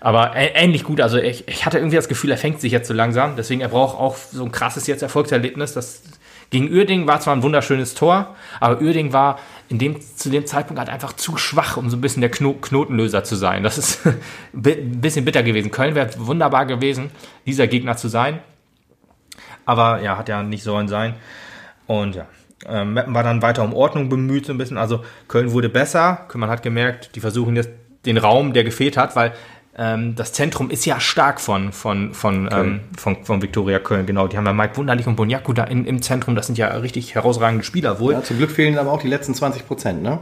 Aber ä- ähnlich gut, also ich, ich hatte irgendwie das Gefühl, er fängt sich jetzt so langsam, deswegen er braucht auch so ein krasses jetzt Erfolgserlebnis, das Gegen Uerding war zwar ein wunderschönes Tor, aber Uerding war in dem, zu dem Zeitpunkt halt einfach zu schwach, um so ein bisschen der Kno Knotenlöser zu sein. Das ist ein bisschen bitter gewesen. Köln wäre wunderbar gewesen, dieser Gegner zu sein. Aber ja, hat ja nicht sollen sein. Und ja, ähm, Meppen war dann weiter um Ordnung bemüht, so ein bisschen. Also Köln wurde besser. Man hat gemerkt, die versuchen jetzt den Raum, der gefehlt hat, weil ähm, das Zentrum ist ja stark von, von, von, ähm, von, von Viktoria Köln, genau. Die haben ja Mike Wunderlich und Bonjaku da in, im Zentrum. Das sind ja richtig herausragende Spieler wohl. Ja, zum Glück fehlen aber auch die letzten 20 Prozent, ne?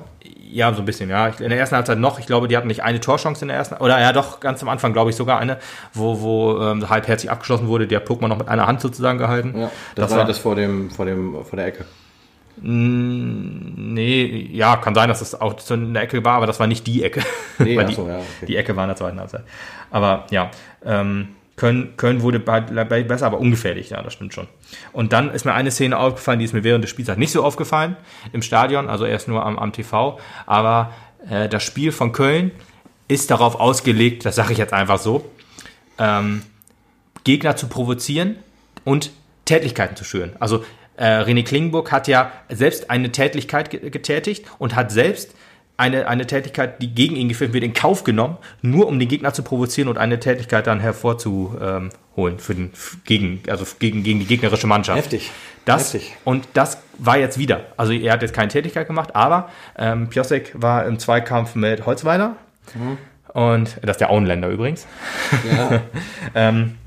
Ja, so ein bisschen, ja. In der ersten Halbzeit noch. Ich glaube, die hatten nicht eine Torchance in der ersten, oder ja, doch, ganz am Anfang, glaube ich, sogar eine, wo, wo ähm, halbherzig abgeschlossen wurde. Der Pokémon noch mit einer Hand sozusagen gehalten. Ja, das, das war das vor dem, vor dem, vor der Ecke. Nee, ja, kann sein, dass es auch so eine Ecke war, aber das war nicht die Ecke. Nee, die, so, ja, okay. die Ecke war in der zweiten Halbzeit. Aber ja, ähm, Köln, Köln wurde besser, aber ungefährlich, ja, das stimmt schon. Und dann ist mir eine Szene aufgefallen, die ist mir während des Spiels halt nicht so aufgefallen im Stadion, also erst nur am, am TV. Aber äh, das Spiel von Köln ist darauf ausgelegt, das sage ich jetzt einfach so, ähm, Gegner zu provozieren und Tätlichkeiten zu schüren. Also äh, René Klingenburg hat ja selbst eine Tätigkeit getätigt und hat selbst eine, eine Tätigkeit, die gegen ihn geführt wird, in Kauf genommen, nur um den Gegner zu provozieren und eine Tätigkeit dann hervorzuholen für den, gegen, also gegen, gegen die gegnerische Mannschaft. Heftig. Das, Heftig. Und das war jetzt wieder. Also er hat jetzt keine Tätigkeit gemacht, aber ähm, Piosek war im Zweikampf mit Holzweiler. Mhm. Und das ist der Auenländer übrigens. Ja. ähm,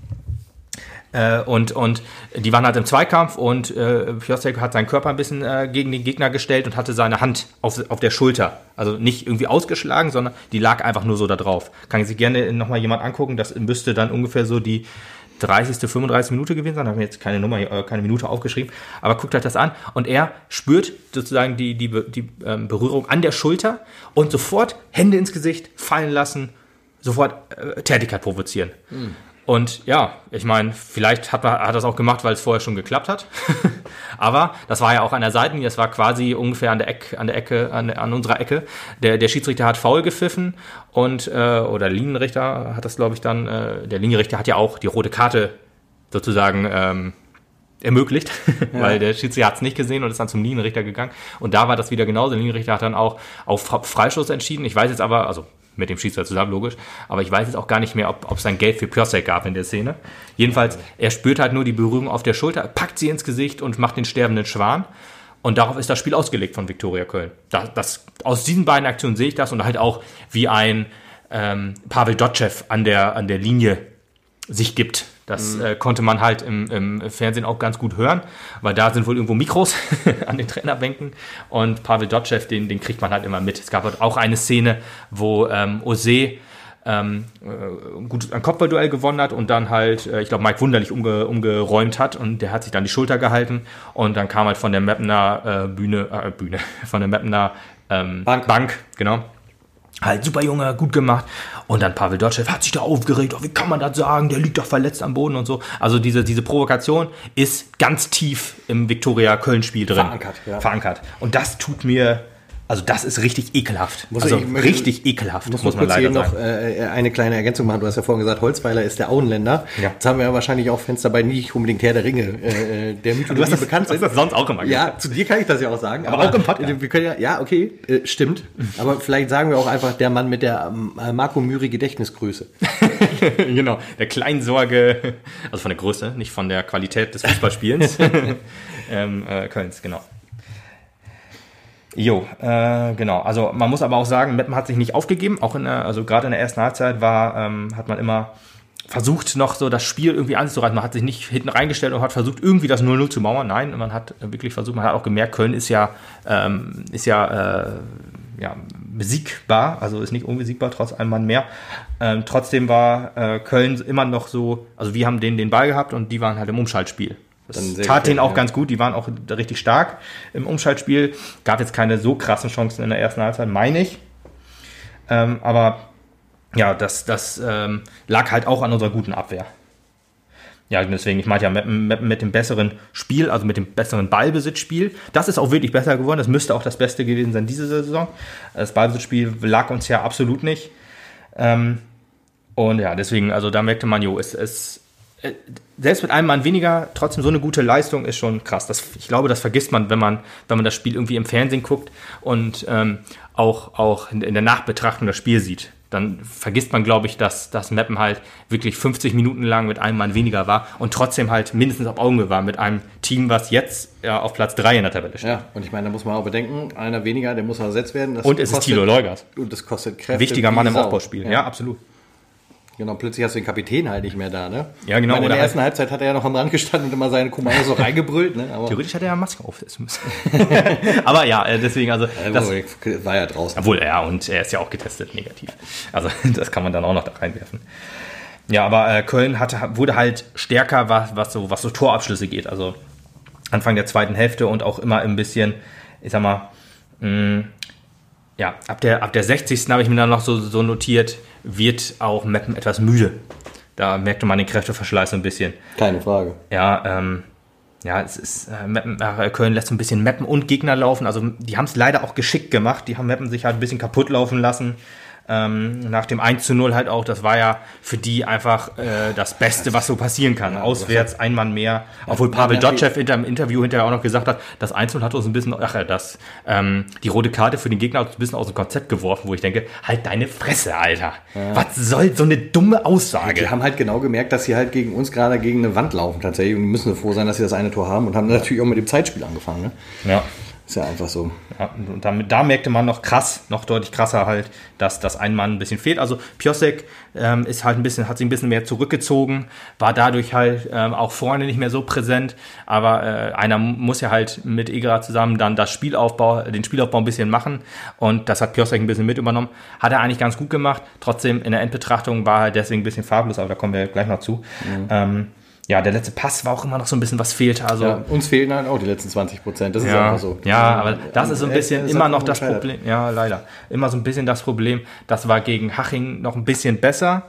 äh, und, und die waren halt im Zweikampf und äh, Piostek hat seinen Körper ein bisschen äh, gegen den Gegner gestellt und hatte seine Hand auf, auf der Schulter. Also nicht irgendwie ausgeschlagen, sondern die lag einfach nur so da drauf. Kann sich gerne nochmal jemand angucken. Das müsste dann ungefähr so die 30., 35 Minute gewesen sein. Da habe ich jetzt keine Nummer, äh, keine Minute aufgeschrieben. Aber guckt euch das an und er spürt sozusagen die, die, die ähm, Berührung an der Schulter und sofort Hände ins Gesicht fallen lassen, sofort äh, Tätigkeit provozieren. Mhm. Und ja, ich meine, vielleicht hat, er hat das auch gemacht, weil es vorher schon geklappt hat. Aber das war ja auch an der Seitenlinie, das war quasi ungefähr an der, Eck, an der Ecke, an, an unserer Ecke. Der, der Schiedsrichter hat faul gepfiffen und äh, oder Linienrichter hat das, glaube ich, dann. Äh, der Linienrichter hat ja auch die rote Karte sozusagen ähm, ermöglicht, ja. weil der Schiedsrichter hat es nicht gesehen und ist dann zum Linienrichter gegangen. Und da war das wieder genauso. Der Linienrichter hat dann auch auf Freistoß entschieden. Ich weiß jetzt aber, also mit dem Schiedsrichter zusammen, logisch. Aber ich weiß jetzt auch gar nicht mehr, ob es ein Geld für Piosek gab in der Szene. Jedenfalls, er spürt halt nur die Berührung auf der Schulter, packt sie ins Gesicht und macht den sterbenden Schwan. Und darauf ist das Spiel ausgelegt von Viktoria Köln. Das, das, aus diesen beiden Aktionen sehe ich das und halt auch, wie ein ähm, Pavel Dotschew an der, an der Linie sich gibt. Das mhm. äh, konnte man halt im, im, Fernsehen auch ganz gut hören, weil da sind wohl irgendwo Mikros an den Trainerbänken und Pavel Dotschew, den, den kriegt man halt immer mit. Es gab halt auch eine Szene, wo ähm, Ose ähm, äh, gut ein Kopfballduell gewonnen hat und dann halt, äh, ich glaube, Mike Wunderlich umge, umgeräumt hat und der hat sich dann die Schulter gehalten und dann kam halt von der Mapner äh, Bühne, äh, Bühne, von der Mapner ähm, Bank. Bank, genau, Halt super Junge, gut gemacht. Und dann Pavel Dotschew hat sich da aufgeregt. Oh, wie kann man das sagen? Der liegt doch verletzt am Boden und so. Also diese, diese Provokation ist ganz tief im Viktoria Köln-Spiel drin. Verankert, ja. Verankert. Und das tut mir also das ist richtig ekelhaft. Muss also ich, richtig ekelhaft, muss, muss man leider noch äh, eine kleine Ergänzung machen. Du hast ja vorhin gesagt, Holzweiler ist der Auenländer. Ja. Jetzt haben wir ja wahrscheinlich auch Fans dabei, nicht unbedingt Herr der Ringe, äh, äh der Mythologie du hast bekannt sind. Das sonst auch immer Ja, zu dir kann ich das ja auch sagen. Aber, aber auch im Podcast. Wir können ja, ja, okay, äh, stimmt. Aber vielleicht sagen wir auch einfach der Mann mit der äh, Marco Müri Gedächtnisgröße. genau, der Kleinsorge, also von der Größe, nicht von der Qualität des Fußballspielens. ähm, äh, Kölns, genau. Jo, äh, genau. Also man muss aber auch sagen, Meppen hat sich nicht aufgegeben. Auch in der, also gerade in der ersten Halbzeit war, ähm, hat man immer versucht noch so das Spiel irgendwie anzureißen. Man hat sich nicht hinten reingestellt und hat versucht irgendwie das 0-0 zu mauern. Nein, man hat wirklich versucht, man hat auch gemerkt, Köln ist ja, ähm, ist ja, äh, ja besiegbar, also ist nicht unbesiegbar, trotz einem Mann mehr. Ähm, trotzdem war äh, Köln immer noch so, also wir haben den den Ball gehabt und die waren halt im Umschaltspiel. Das tat denen auch ja. ganz gut. Die waren auch richtig stark im Umschaltspiel. Gab jetzt keine so krassen Chancen in der ersten Halbzeit, meine ich. Ähm, aber ja, das, das ähm, lag halt auch an unserer guten Abwehr. Ja, deswegen, ich meinte ja, mit, mit, mit, dem besseren Spiel, also mit dem besseren Ballbesitzspiel, das ist auch wirklich besser geworden. Das müsste auch das Beste gewesen sein diese Saison. Das Ballbesitzspiel lag uns ja absolut nicht. Ähm, und ja, deswegen, also da merkte man, jo, es, es selbst mit einem Mann weniger, trotzdem so eine gute Leistung ist schon krass. Das, ich glaube, das vergisst man, wenn man, wenn man das Spiel irgendwie im Fernsehen guckt und ähm, auch, auch in, der Nachbetrachtung das Spiel sieht. Dann vergisst man, glaube ich, dass das Mappen halt wirklich 50 Minuten lang mit einem Mann weniger war und trotzdem halt mindestens auf Augenhöhe war mit einem Team, was jetzt ja, auf Platz 3 in der Tabelle steht. Ja, und ich meine, da muss man auch bedenken, einer weniger, der muss ersetzt werden. Und es ist kostet- Thilo Leugers. Und das kostet Kräfte. Wichtiger Mann im. Aufbauspiel. Ja, Ja. absolut. Genau, plötzlich hast du den Kapitän halt nicht mehr da, ne? Ja, genau, meine, in der halt- ersten Halbzeit hat er ja noch am Rand gestanden und immer seine Kommandos so reingebrüllt, ne? Aber Theoretisch hätte er ja Maske aufsetzen müssen. Aber ja, äh, deswegen, also. Das, das war ja draußen. obwohl, ja, und er ist ja auch getestet negativ. Also, das kann man dann auch noch da reinwerfen. Ja, aber äh, Köln hatte, wurde halt stärker, was, was, so, was so Torabschlüsse geht. Also Anfang der zweiten Hälfte und auch immer ein bisschen, ich sag mal, mh, ja, ab der, ab der 60. habe ich mir dann noch so, so notiert, wird auch Meppen etwas müde. Da merkte man den Kräfteverschleiß so ein bisschen. Keine Frage. Ja, ähm, ja, es ist, äh, Meppen, äh, Köln lässt so ein bisschen Meppen und Gegner laufen. Also die haben es leider auch geschickt gemacht. Die haben Meppen sich halt ein bisschen kaputt laufen lassen. Ähm, nach dem 1 zu 0 halt auch, das war ja für die einfach äh, das Beste, was so passieren kann. Auswärts, ein Mann mehr. Obwohl Pavel Dotschew hinter im Interview hinterher auch noch gesagt hat, das 1 0 hat uns ein bisschen, ach ja, das, ähm, die rote Karte für den Gegner hat uns ein bisschen aus dem Konzept geworfen, wo ich denke, halt deine Fresse, Alter. Was soll so eine dumme Aussage? Die haben halt genau gemerkt, dass sie halt gegen uns gerade gegen eine Wand laufen tatsächlich und die müssen froh sein, dass sie das eine Tor haben und haben natürlich auch mit dem Zeitspiel angefangen. Ne? Ja. Ist ja einfach so. Ja, und damit, da merkte man noch krass, noch deutlich krasser halt, dass das ein Mann ein bisschen fehlt. Also Piosek ähm, ist halt ein bisschen, hat sich ein bisschen mehr zurückgezogen, war dadurch halt ähm, auch vorne nicht mehr so präsent. Aber äh, einer muss ja halt mit Egra zusammen dann das Spielaufbau, den Spielaufbau ein bisschen machen. Und das hat Piosek ein bisschen mit übernommen. Hat er eigentlich ganz gut gemacht. Trotzdem in der Endbetrachtung war er deswegen ein bisschen farblos, aber da kommen wir gleich noch zu. Ähm, ja, der letzte Pass war auch immer noch so ein bisschen was fehlte. Also Ja, uns fehlen halt auch die letzten 20 Prozent. Das ist ja, einfach so. ja, aber das ist so ein Er- bisschen ist immer noch das. Problem. Ja, leider. Immer so ein bisschen das Problem. Das war gegen Haching noch ein bisschen besser.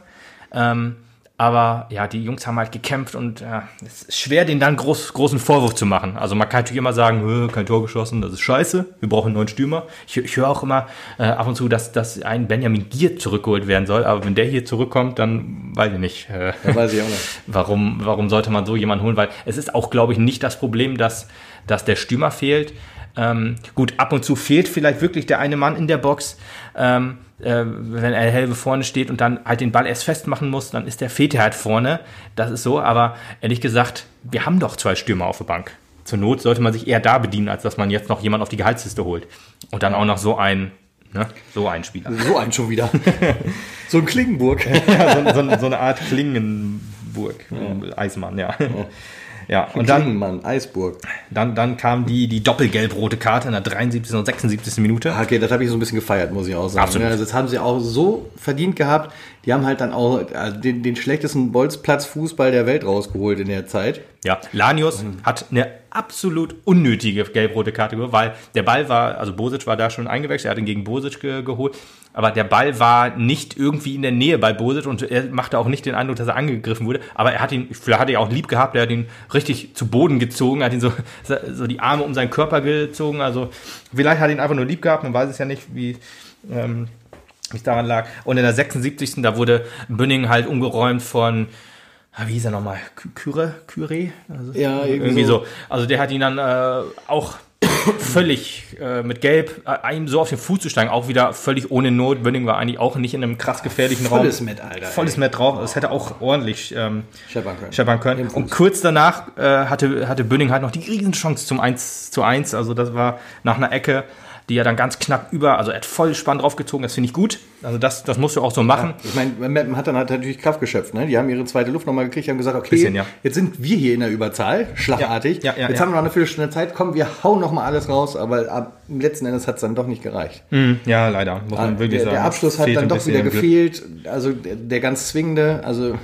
Ähm, aber ja, die Jungs haben halt gekämpft und ja, es ist schwer, denen dann groß, großen Vorwurf zu machen. Also man kann natürlich immer sagen, "Hö, kein Tor geschossen, das ist scheiße, wir brauchen einen neuen Stürmer. Ich, ich höre auch immer äh, ab und zu, dass, dass ein Benjamin Gier zurückgeholt werden soll, aber wenn der hier zurückkommt, dann weiß ich nicht. Äh, Ja, weiß ich auch nicht. warum, warum sollte man so jemanden holen? Weil es ist auch, glaube ich, nicht das Problem, dass, dass der Stürmer fehlt. Ähm, gut, ab und zu fehlt vielleicht wirklich der eine Mann in der Box. Ähm, äh, wenn er Helve vorne steht und dann halt den Ball erst festmachen muss, dann ist der Fete halt vorne. Das ist so, aber ehrlich gesagt, wir haben doch zwei Stürmer auf der Bank. Zur Not sollte man sich eher da bedienen, als dass man jetzt noch jemanden auf die Gehaltsliste holt. Und dann auch noch so ein, ne, so ein Spieler. So ein schon wieder. so ein Klingenburg. ja, so, so, so eine Art Klingenburg, Eismann, ja. Ja, und dann, Klingenmann, Eisburg. dann, dann kam die, die doppelgelb-rote Karte in der 73. und 76. Minute. Ah, Okay, das habe ich so ein bisschen gefeiert, muss ich auch sagen. Absolut. Ja, das haben sie auch so verdient gehabt. Die haben halt dann auch äh, den, den schlechtesten Bolzplatz-Fußball der Welt rausgeholt in der Zeit. Ja, Lanius hat eine absolut unnötige gelb-rote Karte geholt, weil der Ball war, also Bosic war da schon eingewechselt, er hat ihn gegen Bosic ge geholt, aber der Ball war nicht irgendwie in der Nähe bei Bosic und er machte auch nicht den Eindruck, dass er angegriffen wurde, aber er hat ihn, vielleicht hat er ihn auch lieb gehabt, er hat ihn richtig zu Boden gezogen, hat ihn so, so die Arme um seinen Körper gezogen, also vielleicht hat er ihn einfach nur lieb gehabt, man weiß es ja nicht, wie, ähm, wie es daran lag. Und in der 76. da wurde Bünning halt umgeräumt von, wie hieß er nochmal? Kü- Küre? Küre? Also Ja, irgendwie irgendwie so. so. Also der hat ihn dann äh, auch völlig äh, mit Gelb äh, ihm so auf den Fuß zu steigen, auch wieder völlig ohne Not. Bünning war eigentlich auch nicht in einem krass gefährlichen Raum. Volles Met, Alter, Volles Met drauf. Das hätte auch ordentlich ähm, Scheppern können. scheppern können. Und kurz danach äh, hatte, hatte Bünning halt noch die Riesenchance zum 1 zu 1. Also das war nach einer Ecke, die er dann ganz knapp über, also er hat voll spannend draufgezogen, das finde ich gut. Also das, das musst du auch so machen. Ich meine, Meppen hat dann halt natürlich Kraft geschöpft. Ne? Die haben ihre zweite Luft nochmal gekriegt, haben gesagt, okay, Bisschen, ja. jetzt sind wir hier in der Überzahl, schlagartig. Ja, ja, ja, jetzt ja. haben wir noch eine Viertelstunde Zeit, komm, wir hauen nochmal alles raus, aber ab, letzten Endes hat es dann doch nicht gereicht. Hm, Ja, leider, muss man wirklich der, sagen. der Abschluss hat dann doch wieder gefehlt. Also der, der ganz zwingende, also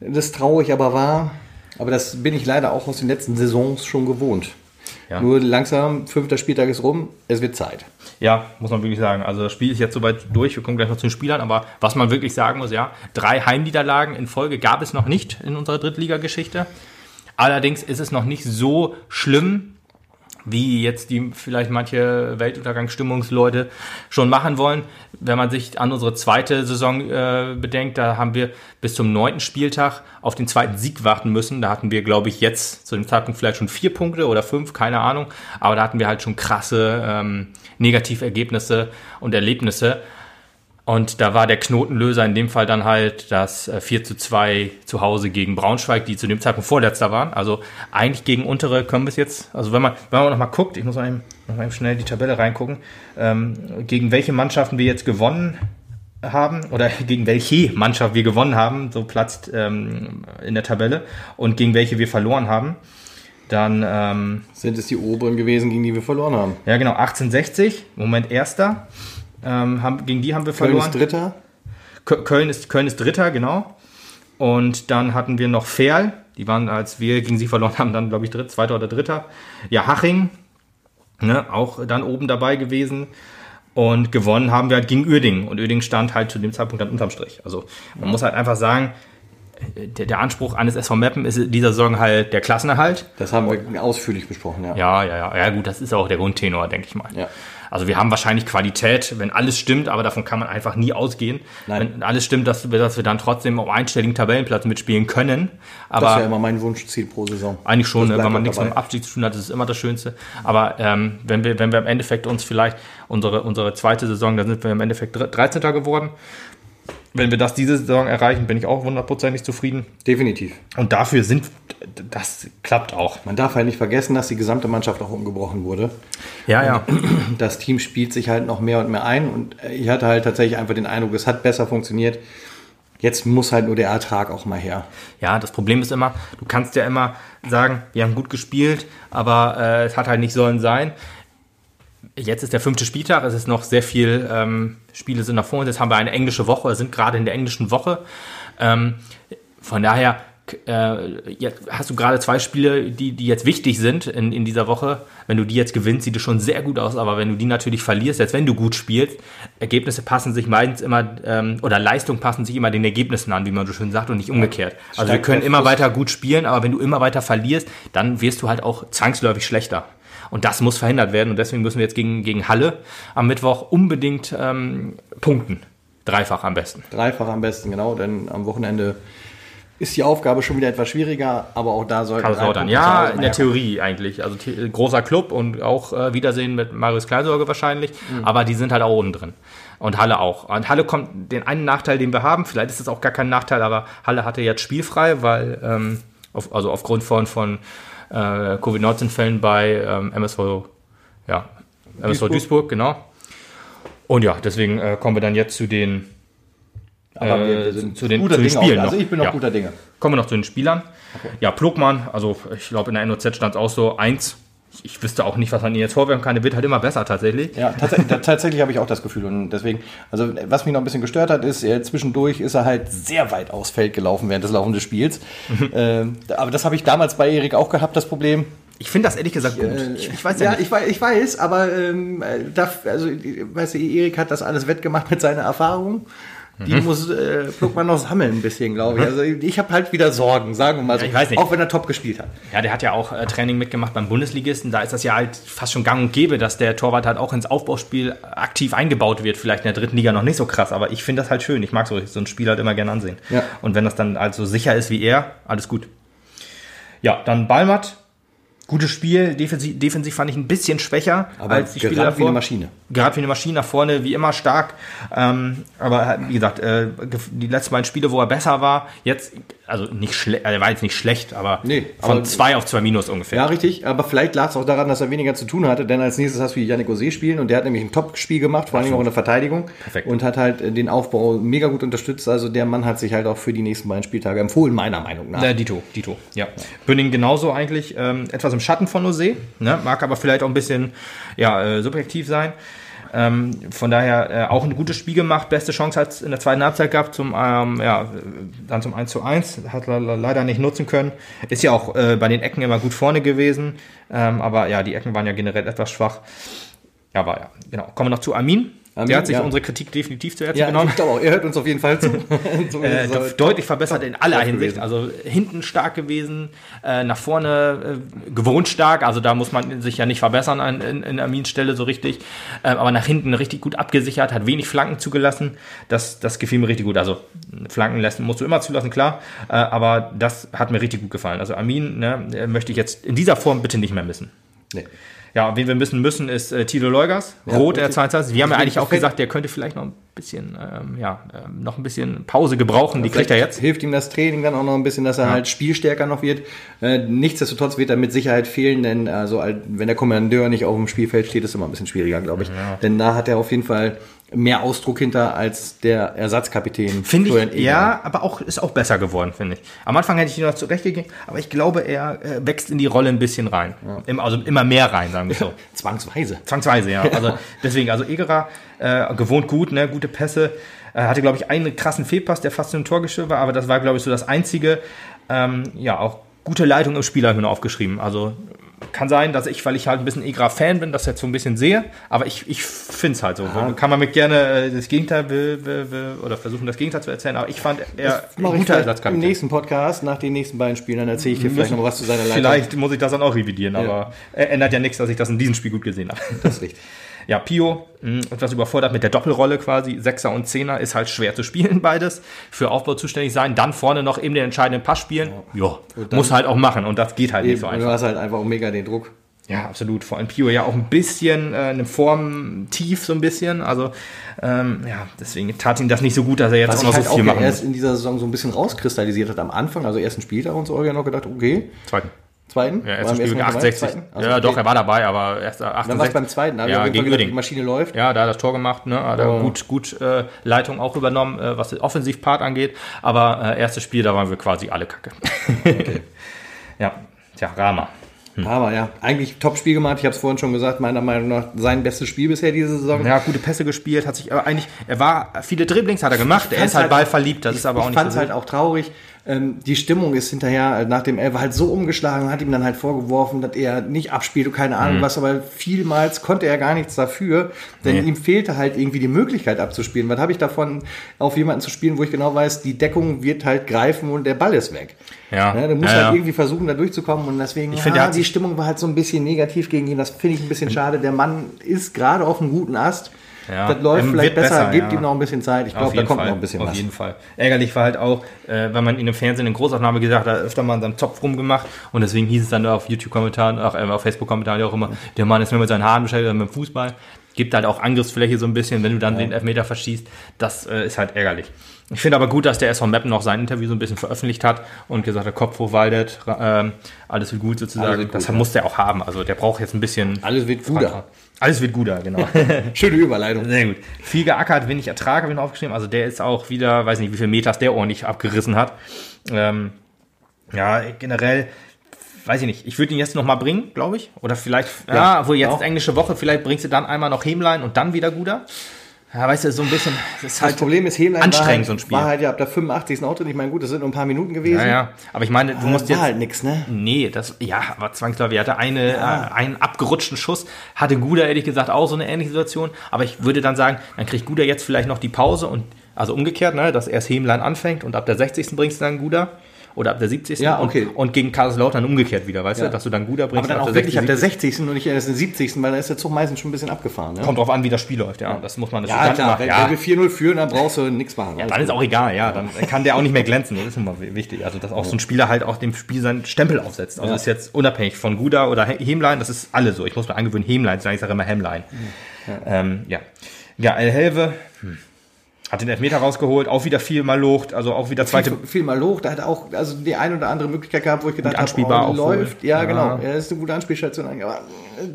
das traurig aber war. Aber das bin ich leider auch aus den letzten Saisons schon gewohnt. Ja. Nur langsam, fünfter Spieltag ist rum, es wird Zeit. Ja, muss man wirklich sagen. Also das Spiel ist jetzt soweit durch. Wir kommen gleich noch zu den Spielern. Aber was man wirklich sagen muss, ja, drei Heimniederlagen in Folge gab es noch nicht in unserer Drittligageschichte. Allerdings ist es noch nicht so schlimm, wie jetzt die vielleicht manche Weltuntergangsstimmungsleute schon machen wollen. Wenn man sich an unsere zweite Saison äh, bedenkt, da haben wir bis zum neunten Spieltag auf den zweiten Sieg warten müssen. Da hatten wir, glaube ich, jetzt zu dem Zeitpunkt vielleicht schon vier Punkte oder fünf, keine Ahnung. Aber da hatten wir halt schon krasse ähm, Negativergebnisse und Erlebnisse. Und da war der Knotenlöser in dem Fall dann halt das 4 äh, zu 2 zu Hause gegen Braunschweig, die zu dem Zeitpunkt Vorletzter waren. Also eigentlich gegen untere können wir es jetzt, also wenn man, wenn man nochmal guckt, ich muss mal eben, noch mal eben schnell die Tabelle reingucken, ähm, gegen welche Mannschaften wir jetzt gewonnen haben oder gegen welche Mannschaft wir gewonnen haben, so platzt ähm, in der Tabelle und gegen welche wir verloren haben. Dann ähm, sind es die oberen gewesen, gegen die wir verloren haben. Ja, genau, 1860, Moment erster. Ähm, haben, gegen die haben wir verloren. Köln ist Dritter. Köln ist, Köln ist Dritter, genau. Und dann hatten wir noch Ferl. Die waren, als wir gegen sie verloren haben, dann, glaube ich, Dritt, Zweiter oder Dritter. Ja, Haching, ne, auch dann oben dabei gewesen. Und gewonnen haben wir halt gegen Uerdingen. Und Uerdingen stand halt zu dem Zeitpunkt dann unterm Strich. Also man muss halt einfach sagen, der, der, Anspruch eines SV Meppen ist dieser Saison halt der Klassenerhalt. Das haben wir ausführlich besprochen, ja. Ja, ja, ja. Ja, gut, das ist auch der Grundtenor, denke ich mal. Ja. Also wir haben wahrscheinlich Qualität, wenn alles stimmt, aber davon kann man einfach nie ausgehen. Nein. Wenn alles stimmt, dass wir, dass wir dann trotzdem auf einstelligen Tabellenplatz mitspielen können. Aber das ist ja immer mein Wunschziel pro Saison. Eigentlich schon, ne, wenn man nichts dabei. mit dem Abstieg zu tun hat, ist es immer das Schönste. Aber ähm, wenn, wir, wenn wir im Endeffekt uns vielleicht unsere, unsere zweite Saison, da sind wir im Endeffekt 13. geworden, wenn wir das diese Saison erreichen, bin ich auch hundertprozentig zufrieden. Definitiv. Und dafür sind, das klappt auch. Man darf halt nicht vergessen, dass die gesamte Mannschaft auch umgebrochen wurde. Ja, ja. das Team spielt sich halt noch mehr und mehr ein und ich hatte halt tatsächlich einfach den Eindruck, es hat besser funktioniert. Jetzt muss halt nur der Ertrag auch mal her. Ja, das Problem ist immer, du kannst ja immer sagen, wir haben gut gespielt, aber äh, es hat halt nicht sollen sein jetzt ist der fünfte Spieltag, es ist noch sehr viel, ähm, Spiele sind nach vorne, jetzt haben wir eine englische Woche, sind gerade in der englischen Woche. Ähm, von daher äh, hast du gerade zwei Spiele, die, die jetzt wichtig sind in, in dieser Woche. Wenn du die jetzt gewinnst, sieht es schon sehr gut aus, aber wenn du die natürlich verlierst, selbst wenn du gut spielst, Ergebnisse passen sich meistens immer, ähm, oder Leistungen passen sich immer den Ergebnissen an, wie man so schön sagt, und nicht umgekehrt. Also wir können immer weiter gut spielen, aber wenn du immer weiter verlierst, dann wirst du halt auch zwangsläufig schlechter. Und das muss verhindert werden. Und deswegen müssen wir jetzt gegen, gegen Halle am Mittwoch unbedingt ähm, punkten. Dreifach am besten. Dreifach am besten, genau. Denn am Wochenende ist die Aufgabe schon wieder etwas schwieriger, aber auch da sollten Kaiserslautern. Ja, in der Theorie eigentlich. Also großer Club und auch äh, Wiedersehen mit Marius Kleinsorge wahrscheinlich, mhm. aber die sind halt auch unten drin. Und Halle auch. Und Halle kommt den einen Nachteil, den wir haben, vielleicht ist es auch gar kein Nachteil, aber Halle hatte jetzt spielfrei, weil ähm, auf, also aufgrund von, von äh, Covid-19-Fällen bei ähm, MSV, ja, MSV Duisburg. Duisburg, genau. Und ja, deswegen äh, kommen wir dann jetzt zu den, äh, zu den, zu den Spielen. Also ich bin noch ja. guter Dinge. Kommen wir noch zu den Spielern. Okay. Ja, Plugmann, also ich glaube in der NOZ stand es auch so, eins ich wüsste auch nicht, was man ihnen jetzt vorwerfen kann. Der wird halt immer besser tatsächlich. Ja, tatsächlich, tatsächlich habe ich auch das Gefühl. Und deswegen, also was mich noch ein bisschen gestört hat, ist, er, zwischendurch ist er halt sehr weit aufs Feld gelaufen während des laufenden Spiels. Mhm. Ähm, aber das habe ich damals bei Erik auch gehabt, das Problem. Ich finde das ehrlich gesagt gut. Äh, ich, ich weiß ja, ja ich, weiß, ich weiß, aber ähm, da, also, weißt du, Erik hat das alles wettgemacht mit seiner Erfahrung. Die mhm. muss äh, Plugmann noch sammeln ein bisschen, glaube ich. Also ich habe halt wieder Sorgen, sagen wir mal so. Ja, ich weiß nicht. Auch wenn er top gespielt hat. Ja, der hat ja auch äh, Training mitgemacht beim Bundesligisten. Da ist das ja halt fast schon gang und gäbe, dass der Torwart halt auch ins Aufbauspiel aktiv eingebaut wird. Vielleicht in der dritten Liga noch nicht so krass, aber ich finde das halt schön. Ich mag so, so ein Spiel halt immer gerne ansehen. Ja. Und wenn das dann halt so sicher ist wie er, alles gut. Ja, dann Balmat Gutes Spiel, defensiv, defensiv fand ich ein bisschen schwächer aber als die Spieler davor. wie eine Maschine. Gerade wie eine Maschine nach vorne, wie immer stark. Ähm, aber wie gesagt, äh, die letzten beiden Spiele, wo er besser war, jetzt, also nicht schlecht, er war jetzt nicht schlecht, aber nee, von aber, zwei auf zwei Minus ungefähr. Ja, richtig, aber vielleicht lag es auch daran, dass er weniger zu tun hatte, denn als nächstes hast du Yannick Ose spielen und der hat nämlich ein Top-Spiel gemacht, vor allem auch in der Verteidigung. Perfekt. Und hat halt den Aufbau mega gut unterstützt. Also der Mann hat sich halt auch für die nächsten beiden Spieltage empfohlen, meiner Meinung nach. Äh, Dito, Dito, ja. ja. Bünding genauso eigentlich, ähm, etwas im Schatten von Ose, ne? mag aber vielleicht auch ein bisschen ja, äh, subjektiv sein. Ähm, von daher äh, auch ein gutes Spiel gemacht, beste Chance hat es in der zweiten Halbzeit gehabt, zum, ähm, ja, dann zum 1 zu 1, hat er leider nicht nutzen können. Ist ja auch äh, bei den Ecken immer gut vorne gewesen, ähm, aber ja, die Ecken waren ja generell etwas schwach. Ja, aber ja, genau. Kommen wir noch zu Armin. Armin, der hat sich ja. unsere Kritik definitiv zu Herzen Ja, genommen. ich glaube auch, er hört uns auf jeden Fall zu. Zumindest Äh, de- deutlich verbessert in aller Hinsicht. gewesen. Also hinten stark gewesen, äh, nach vorne äh, gewohnt stark. Also da muss man sich ja nicht verbessern an, in, in Amins Stelle so richtig. Äh, aber nach hinten richtig gut abgesichert, hat wenig Flanken zugelassen. Das, das gefiel mir richtig gut. Also Flanken lassen musst du immer zulassen, klar. Äh, aber das hat mir richtig gut gefallen. Also Amin ne, äh, möchte ich jetzt in dieser Form bitte nicht mehr missen. Nee. Ja, wen wir müssen müssen, ist äh, Tilo Leugers, Rot, der richtig. 22. Wir haben ja eigentlich auch gesagt, der könnte vielleicht noch ein bisschen, ähm, ja, ähm, noch ein bisschen Pause gebrauchen. Die kriegt er jetzt. Hilft ihm das Training dann auch noch ein bisschen, dass er halt spielstärker noch wird. Äh, nichtsdestotrotz wird er mit Sicherheit fehlen, denn also wenn der Kommandeur nicht auf dem Spielfeld steht, ist es immer ein bisschen schwieriger, glaube ich. Denn da hat er auf jeden Fall mehr Ausdruck hinter als der Ersatzkapitän. Finde ich, Eger. ja, aber auch, ist auch besser geworden, finde ich. Am Anfang hätte ich ihn noch zurechtgegeben, aber ich glaube, er äh, wächst in die Rolle ein bisschen rein. Im, also immer mehr rein, sagen wir so. Zwangsweise. Zwangsweise, ja. Also deswegen, also Egerer, äh, gewohnt gut, ne, gute Pässe. Äh, hatte, glaube ich, einen krassen Fehlpass, der fast zum Tor geschirrt war, aber das war, glaube ich, so das einzige. Ähm, ja, auch gute Leitung im Spiel habe ich mir noch aufgeschrieben. Also kann sein, dass ich, weil ich halt ein bisschen Egerer-Fan bin, das jetzt so ein bisschen sehe, aber ich, ich finde es halt so. Kann man mir gerne äh, das Gegenteil will, will, will, oder versuchen, das Gegenteil zu erzählen, aber ich fand er ein guter vielleicht im Ersatzkapitän. nächsten Podcast, nach den nächsten beiden Spielen, dann erzähle ich dir vielleicht noch mal was zu seiner Leitung. Vielleicht muss ich das dann auch revidieren, aber äh, ändert ja nichts, dass ich das in diesem Spiel gut gesehen habe. Das ist richtig. Ja, Pio, mh, etwas überfordert mit der Doppelrolle quasi. Sechser und Zehner ist halt schwer zu spielen, beides. Für Aufbau zuständig sein. Dann vorne noch eben den entscheidenden Pass spielen. Ja, muss halt auch machen. Und das geht halt nicht so Und du einfach. hast halt einfach auch mega den Druck. Ja, absolut. Vor allem Pio ja auch ein bisschen äh, eine Form tief, so ein bisschen. Also, ähm, ja, deswegen tat ihm das nicht so gut, dass er jetzt Was auch noch halt so viel auch machen erst muss. in dieser Saison so ein bisschen rauskristallisiert hat am Anfang, also ersten Spieltag und so, habe ich ja noch gedacht, okay, Zweiten. Zweiten? Ja, am Spiel ersten gegen Mal dabei? 68. Zweiten? Also, ja, okay. doch, er war dabei, aber erst äh, Dann war es 68. beim zweiten, ich ja, gegen die. Maschine läuft. Ja, da hat er das Tor gemacht, ne? Hat er Oh. gut, gut äh, Leitung auch übernommen, äh, was den Offensivpart angeht. Aber äh, erstes Spiel, da waren wir quasi alle kacke. ja, tja, Rama. Aber ja, eigentlich Top-Spiel gemacht. Ich habe es vorhin schon gesagt, meiner Meinung nach sein bestes Spiel bisher diese Saison. Ja, gute Pässe gespielt, hat sich aber eigentlich, er war, viele Dribblings hat er gemacht, er ist halt halt- ballverliebt, das ist aber auch ich nicht fand es halt auch traurig. Ähm, die Stimmung ist hinterher äh, nach dem Elfer halt so umgeschlagen, hat ihm dann halt vorgeworfen, dass er nicht abspielt und keine Mhm. Ahnung was, aber vielmals konnte er gar nichts dafür, denn Nee. ihm fehlte halt irgendwie die Möglichkeit abzuspielen. Was habe ich davon, auf jemanden zu spielen, wo ich genau weiß, die Deckung wird halt greifen und der Ball ist weg. Ja. Ja, du musst Ja, halt ja. irgendwie versuchen, da durchzukommen und deswegen, Ich finde, ja, hat die Stimmung war halt so ein bisschen negativ gegen ihn. Das finde ich ein bisschen schade. Der Mann ist gerade auf einem guten Ast. Ja, Das läuft ähm, vielleicht besser, besser, gebt ja. ihm noch ein bisschen Zeit. Ich Auf glaube, da kommt Fall, noch ein bisschen auf was. jeden Fall. Ärgerlich war halt auch, äh, wenn man ihn im Fernsehen in Großaufnahme gesagt hat, öfter mal seinen Zopf rumgemacht und deswegen hieß es dann auf YouTube-Kommentaren, auch äh, auf Facebook-Kommentaren ja auch immer, der Mann ist nur mit seinen Haaren beschäftigt, mit dem Fußball. Gibt halt auch Angriffsfläche so ein bisschen, wenn du dann den Elfmeter verschießt. Das äh, ist halt ärgerlich. Ich finde aber gut, dass der SV Meppen noch sein Interview so ein bisschen veröffentlicht hat und gesagt hat, Kopf hoch, Waldet, ähm, alles wird gut sozusagen. Wird gut, das ja. muss der auch haben. Also der braucht jetzt ein bisschen... Alles wird guter. Alles wird guter, genau. Schöne Überleitung. Sehr gut. Viel geackert, wenig Ertrag habe ich noch aufgeschrieben. Also der ist auch wieder, weiß nicht, wie viel Meters der ordentlich abgerissen hat. Ähm, ja, generell, weiß ich nicht. Ich würde ihn jetzt noch mal bringen, glaube ich. Oder vielleicht, ja, Ja, obwohl jetzt auch. ist englische Woche, vielleicht bringst du dann einmal noch Hemlein und dann wieder Guder. Ja, weißt du, so ein bisschen, das ist Das halt Problem ist, Hemlein anstrengend, war, halt, so ein Spiel. war halt ja ab der 85. Auto. Ich meine, gut, das sind nur ein paar Minuten gewesen. Ja, ja. Aber ich meine, du Aber musst das war jetzt. halt nix, ne? Nee, das, ja, aber zwangsläufig. Er hatte eine, äh, einen abgerutschten Schuss. Hatte Guda ehrlich gesagt auch so eine ähnliche Situation. Aber ich würde dann sagen, dann kriegt Guda jetzt vielleicht noch die Pause und, also umgekehrt, ne, dass erst Hemlein anfängt und ab der 60. bringst du dann Guda. Oder ab der 70. Ja, okay. und, und gegen Kaiserslautern umgekehrt wieder, weißt Ja. du, dass du dann Guda bringst. Aber dann auch wirklich ab der 60. 60. und nicht erst der 70. Weil da ist der Zug meistens schon ein bisschen abgefahren. Ne? Kommt drauf an, wie das Spiel läuft, ja. Das muss man ja, natürlich klar. machen. Wenn, Ja, wenn wir 4-0 führen, dann brauchst du nichts machen. dann ist auch egal, ja. Dann kann der auch nicht mehr glänzen. Das ist immer wichtig. Also, dass auch so ein Spieler halt auch dem Spiel seinen Stempel aufsetzt. Also, Ja. ist jetzt unabhängig von Guda oder He- Hemlein, das ist alle so. Ich muss mir angewöhnen, Hemlein zu sagen. Ich sage immer Hemlein. Ja, ähm, ja. ja El Helve hm. Hat den Elfmeter rausgeholt, auch wieder viel mal locht, also auch wieder zweite. viel, viel mal hoch. Da hat er auch also die ein oder andere Möglichkeit gehabt, wo ich gedacht habe, auch läuft. Ja, Ja. genau. Er ist eine gute Anspielstation. Aber äh,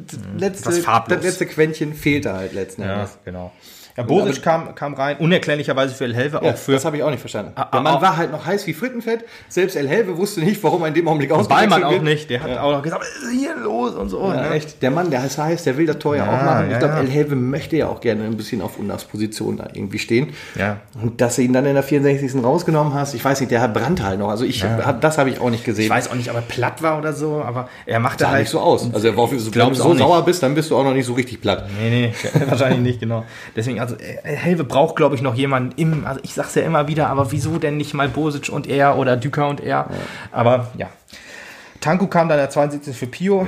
das letzte, Was farblos. das letzte Quäntchen fehlte halt letzten Ja, Endes. genau. Ja, Boric kam, kam rein, unerklärlicherweise für El Helve, Ja, auch für das habe ich auch nicht verstanden. Ah, Der Mann auch- war halt noch heiß wie Frittenfett. Selbst El Helve wusste nicht, warum er in dem Augenblick ausgewechselt Ballmann auch nicht. Der hat auch noch gesagt, was ist hier los und so. Ja, ne? echt. Der Mann, der ist heiß, der will das Tor ja, auch machen. Ich ja, glaube, ja. El Helve möchte ja auch gerne ein bisschen auf Undas Position da irgendwie stehen. Ja. Und dass du ihn dann in der 64. rausgenommen hast, ich weiß nicht, der hat Brand halt noch. Also ich, das habe ich auch nicht gesehen. Ich weiß auch nicht, ob er platt war oder so, aber er machte sah halt nicht so aus. Also er war, wenn du so sauer bist, dann bist du auch noch nicht so richtig platt. Nee, nee, wahrscheinlich nicht, genau. Deswegen, also also äh, Helve braucht, glaube ich, noch jemanden im, also ich sag's ja immer wieder, aber wieso denn nicht mal Bosic und er oder Düker und er? Aber ja. Tanku kam dann der 72. für Pio.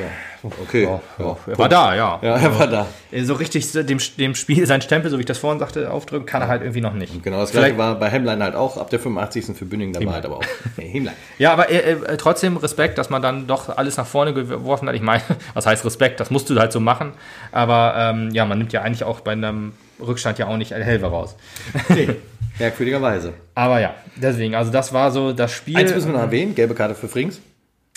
Okay. Ja, ja, er war da, ja. Ja, er war da. Äh, So richtig dem, dem Spiel sein Stempel, so wie ich das vorhin sagte, aufdrücken kann er halt irgendwie noch nicht. Genau, das Vielleicht- gleiche war bei Hemlein halt auch ab der 85. für Bünding, da war halt aber auch Hemlein. Ja, aber äh, äh, trotzdem Respekt, dass man dann doch alles nach vorne geworfen hat. Ich meine, was heißt Respekt? Das musst du halt so machen. Aber ähm, ja, man nimmt ja eigentlich auch bei einem Rückstand ja auch nicht Helve raus. Nee, merkwürdigerweise. Aber ja, deswegen, also das war so das Spiel. Eins müssen wir noch erwähnen, gelbe Karte für Frings.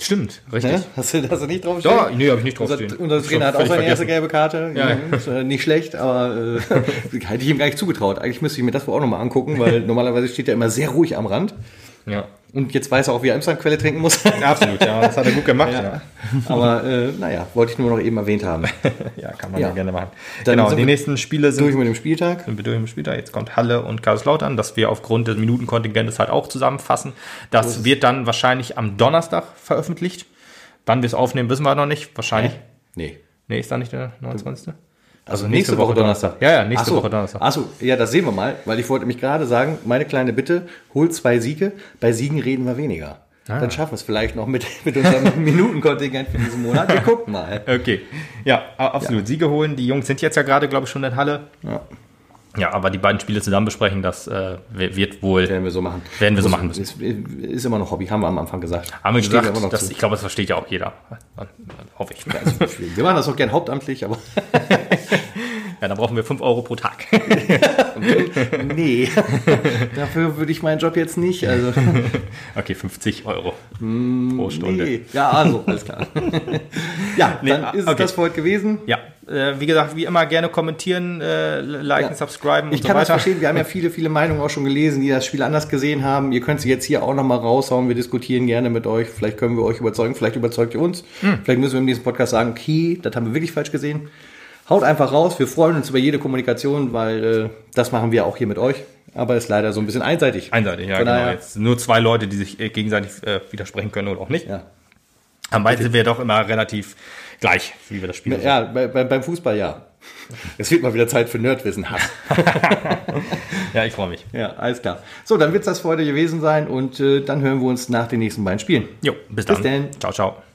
Stimmt, richtig. Ne? Hast, du, hast du nicht drauf Ja, nee, habe ich nicht drauf Unser, stehen. unser Trainer hat auch seine erste vergessen. gelbe Karte. Ja. Ist, äh, nicht schlecht, aber äh, hätte ich ihm gar nicht zugetraut. Eigentlich müsste ich mir das wohl auch nochmal angucken, weil normalerweise steht er immer sehr ruhig am Rand. Ja. Und jetzt weiß er auch, wie er Emslandquelle trinken muss. Absolut, ja, das hat er gut gemacht. Ja, aber äh, naja, wollte ich nur noch eben erwähnt haben. ja kann man Ja. ja, gerne machen. Dann genau, die nächsten Spiele sind Durch mit dem Spieltag. sind wir durch im Spieltag. Jetzt kommt Halle und Kaiserslautern, dass wir aufgrund des Minutenkontingentes halt auch zusammenfassen. Das wird dann wahrscheinlich am Donnerstag veröffentlicht. Wann wir es aufnehmen, wissen wir noch nicht. Wahrscheinlich. Nee. Nee, ist da nicht der 29. Also nächste, Woche Donnerstag. Ja, ja, nächste so. Woche Donnerstag. Achso, ja, das sehen wir mal, weil ich wollte mich gerade sagen, meine kleine Bitte, hol zwei Siege, bei Siegen reden wir weniger. Ah. Dann schaffen wir es vielleicht noch mit, mit unserem Minutenkontingent für diesen Monat. Wir gucken mal. Okay. Ja, absolut. Siege holen. Die Jungs sind jetzt ja gerade, glaube ich, schon in Halle. Ja, Ja, aber die beiden Spiele zusammen besprechen, das äh, wird wohl. werden wir so machen. Werden wir so machen müssen. Ist, ist immer noch Hobby, haben wir am Anfang gesagt. Haben wir Stehen gesagt, noch das, ich glaube, das versteht ja auch jeder. Hoffe ich. Also, wir machen das auch gern hauptamtlich, aber Ja, dann brauchen wir 5 Euro pro Tag. nee, dafür würde ich meinen Job jetzt nicht. Also, Okay, 50 Euro pro Stunde. nee. Ja, also, alles klar. ja, Nee, dann ah, ist es okay. das für heute gewesen. Ja, äh, wie gesagt, wie immer gerne kommentieren, äh, liken, Ja. subscriben und Ich so kann das weiter. verstehen. Wir haben ja viele, viele Meinungen auch schon gelesen, die das Spiel anders gesehen haben. Ihr könnt sie jetzt hier auch nochmal raushauen. Wir diskutieren gerne mit euch. Vielleicht können wir euch überzeugen. Vielleicht überzeugt ihr uns. Hm. Vielleicht müssen wir im nächsten Podcast sagen, okay, das haben wir wirklich falsch gesehen. Haut einfach raus. Wir freuen uns über jede Kommunikation, weil äh, das machen wir auch hier mit euch. Aber ist leider so ein bisschen einseitig. Einseitig, ja, Von genau. Jetzt nur zwei Leute, die sich äh, gegenseitig äh, widersprechen können oder auch nicht. Ja, Am meisten sind wir doch immer relativ gleich, wie wir das Spiel ja bei, bei, beim Fußball ja. Es wird mal wieder Zeit für Nerdwissen. Ja, ich freue mich. Ja, alles klar. So, dann wird es das für heute gewesen sein und äh, dann hören wir uns nach den nächsten beiden Spielen. Jo, bis Bis dann. dann. Ciao, ciao.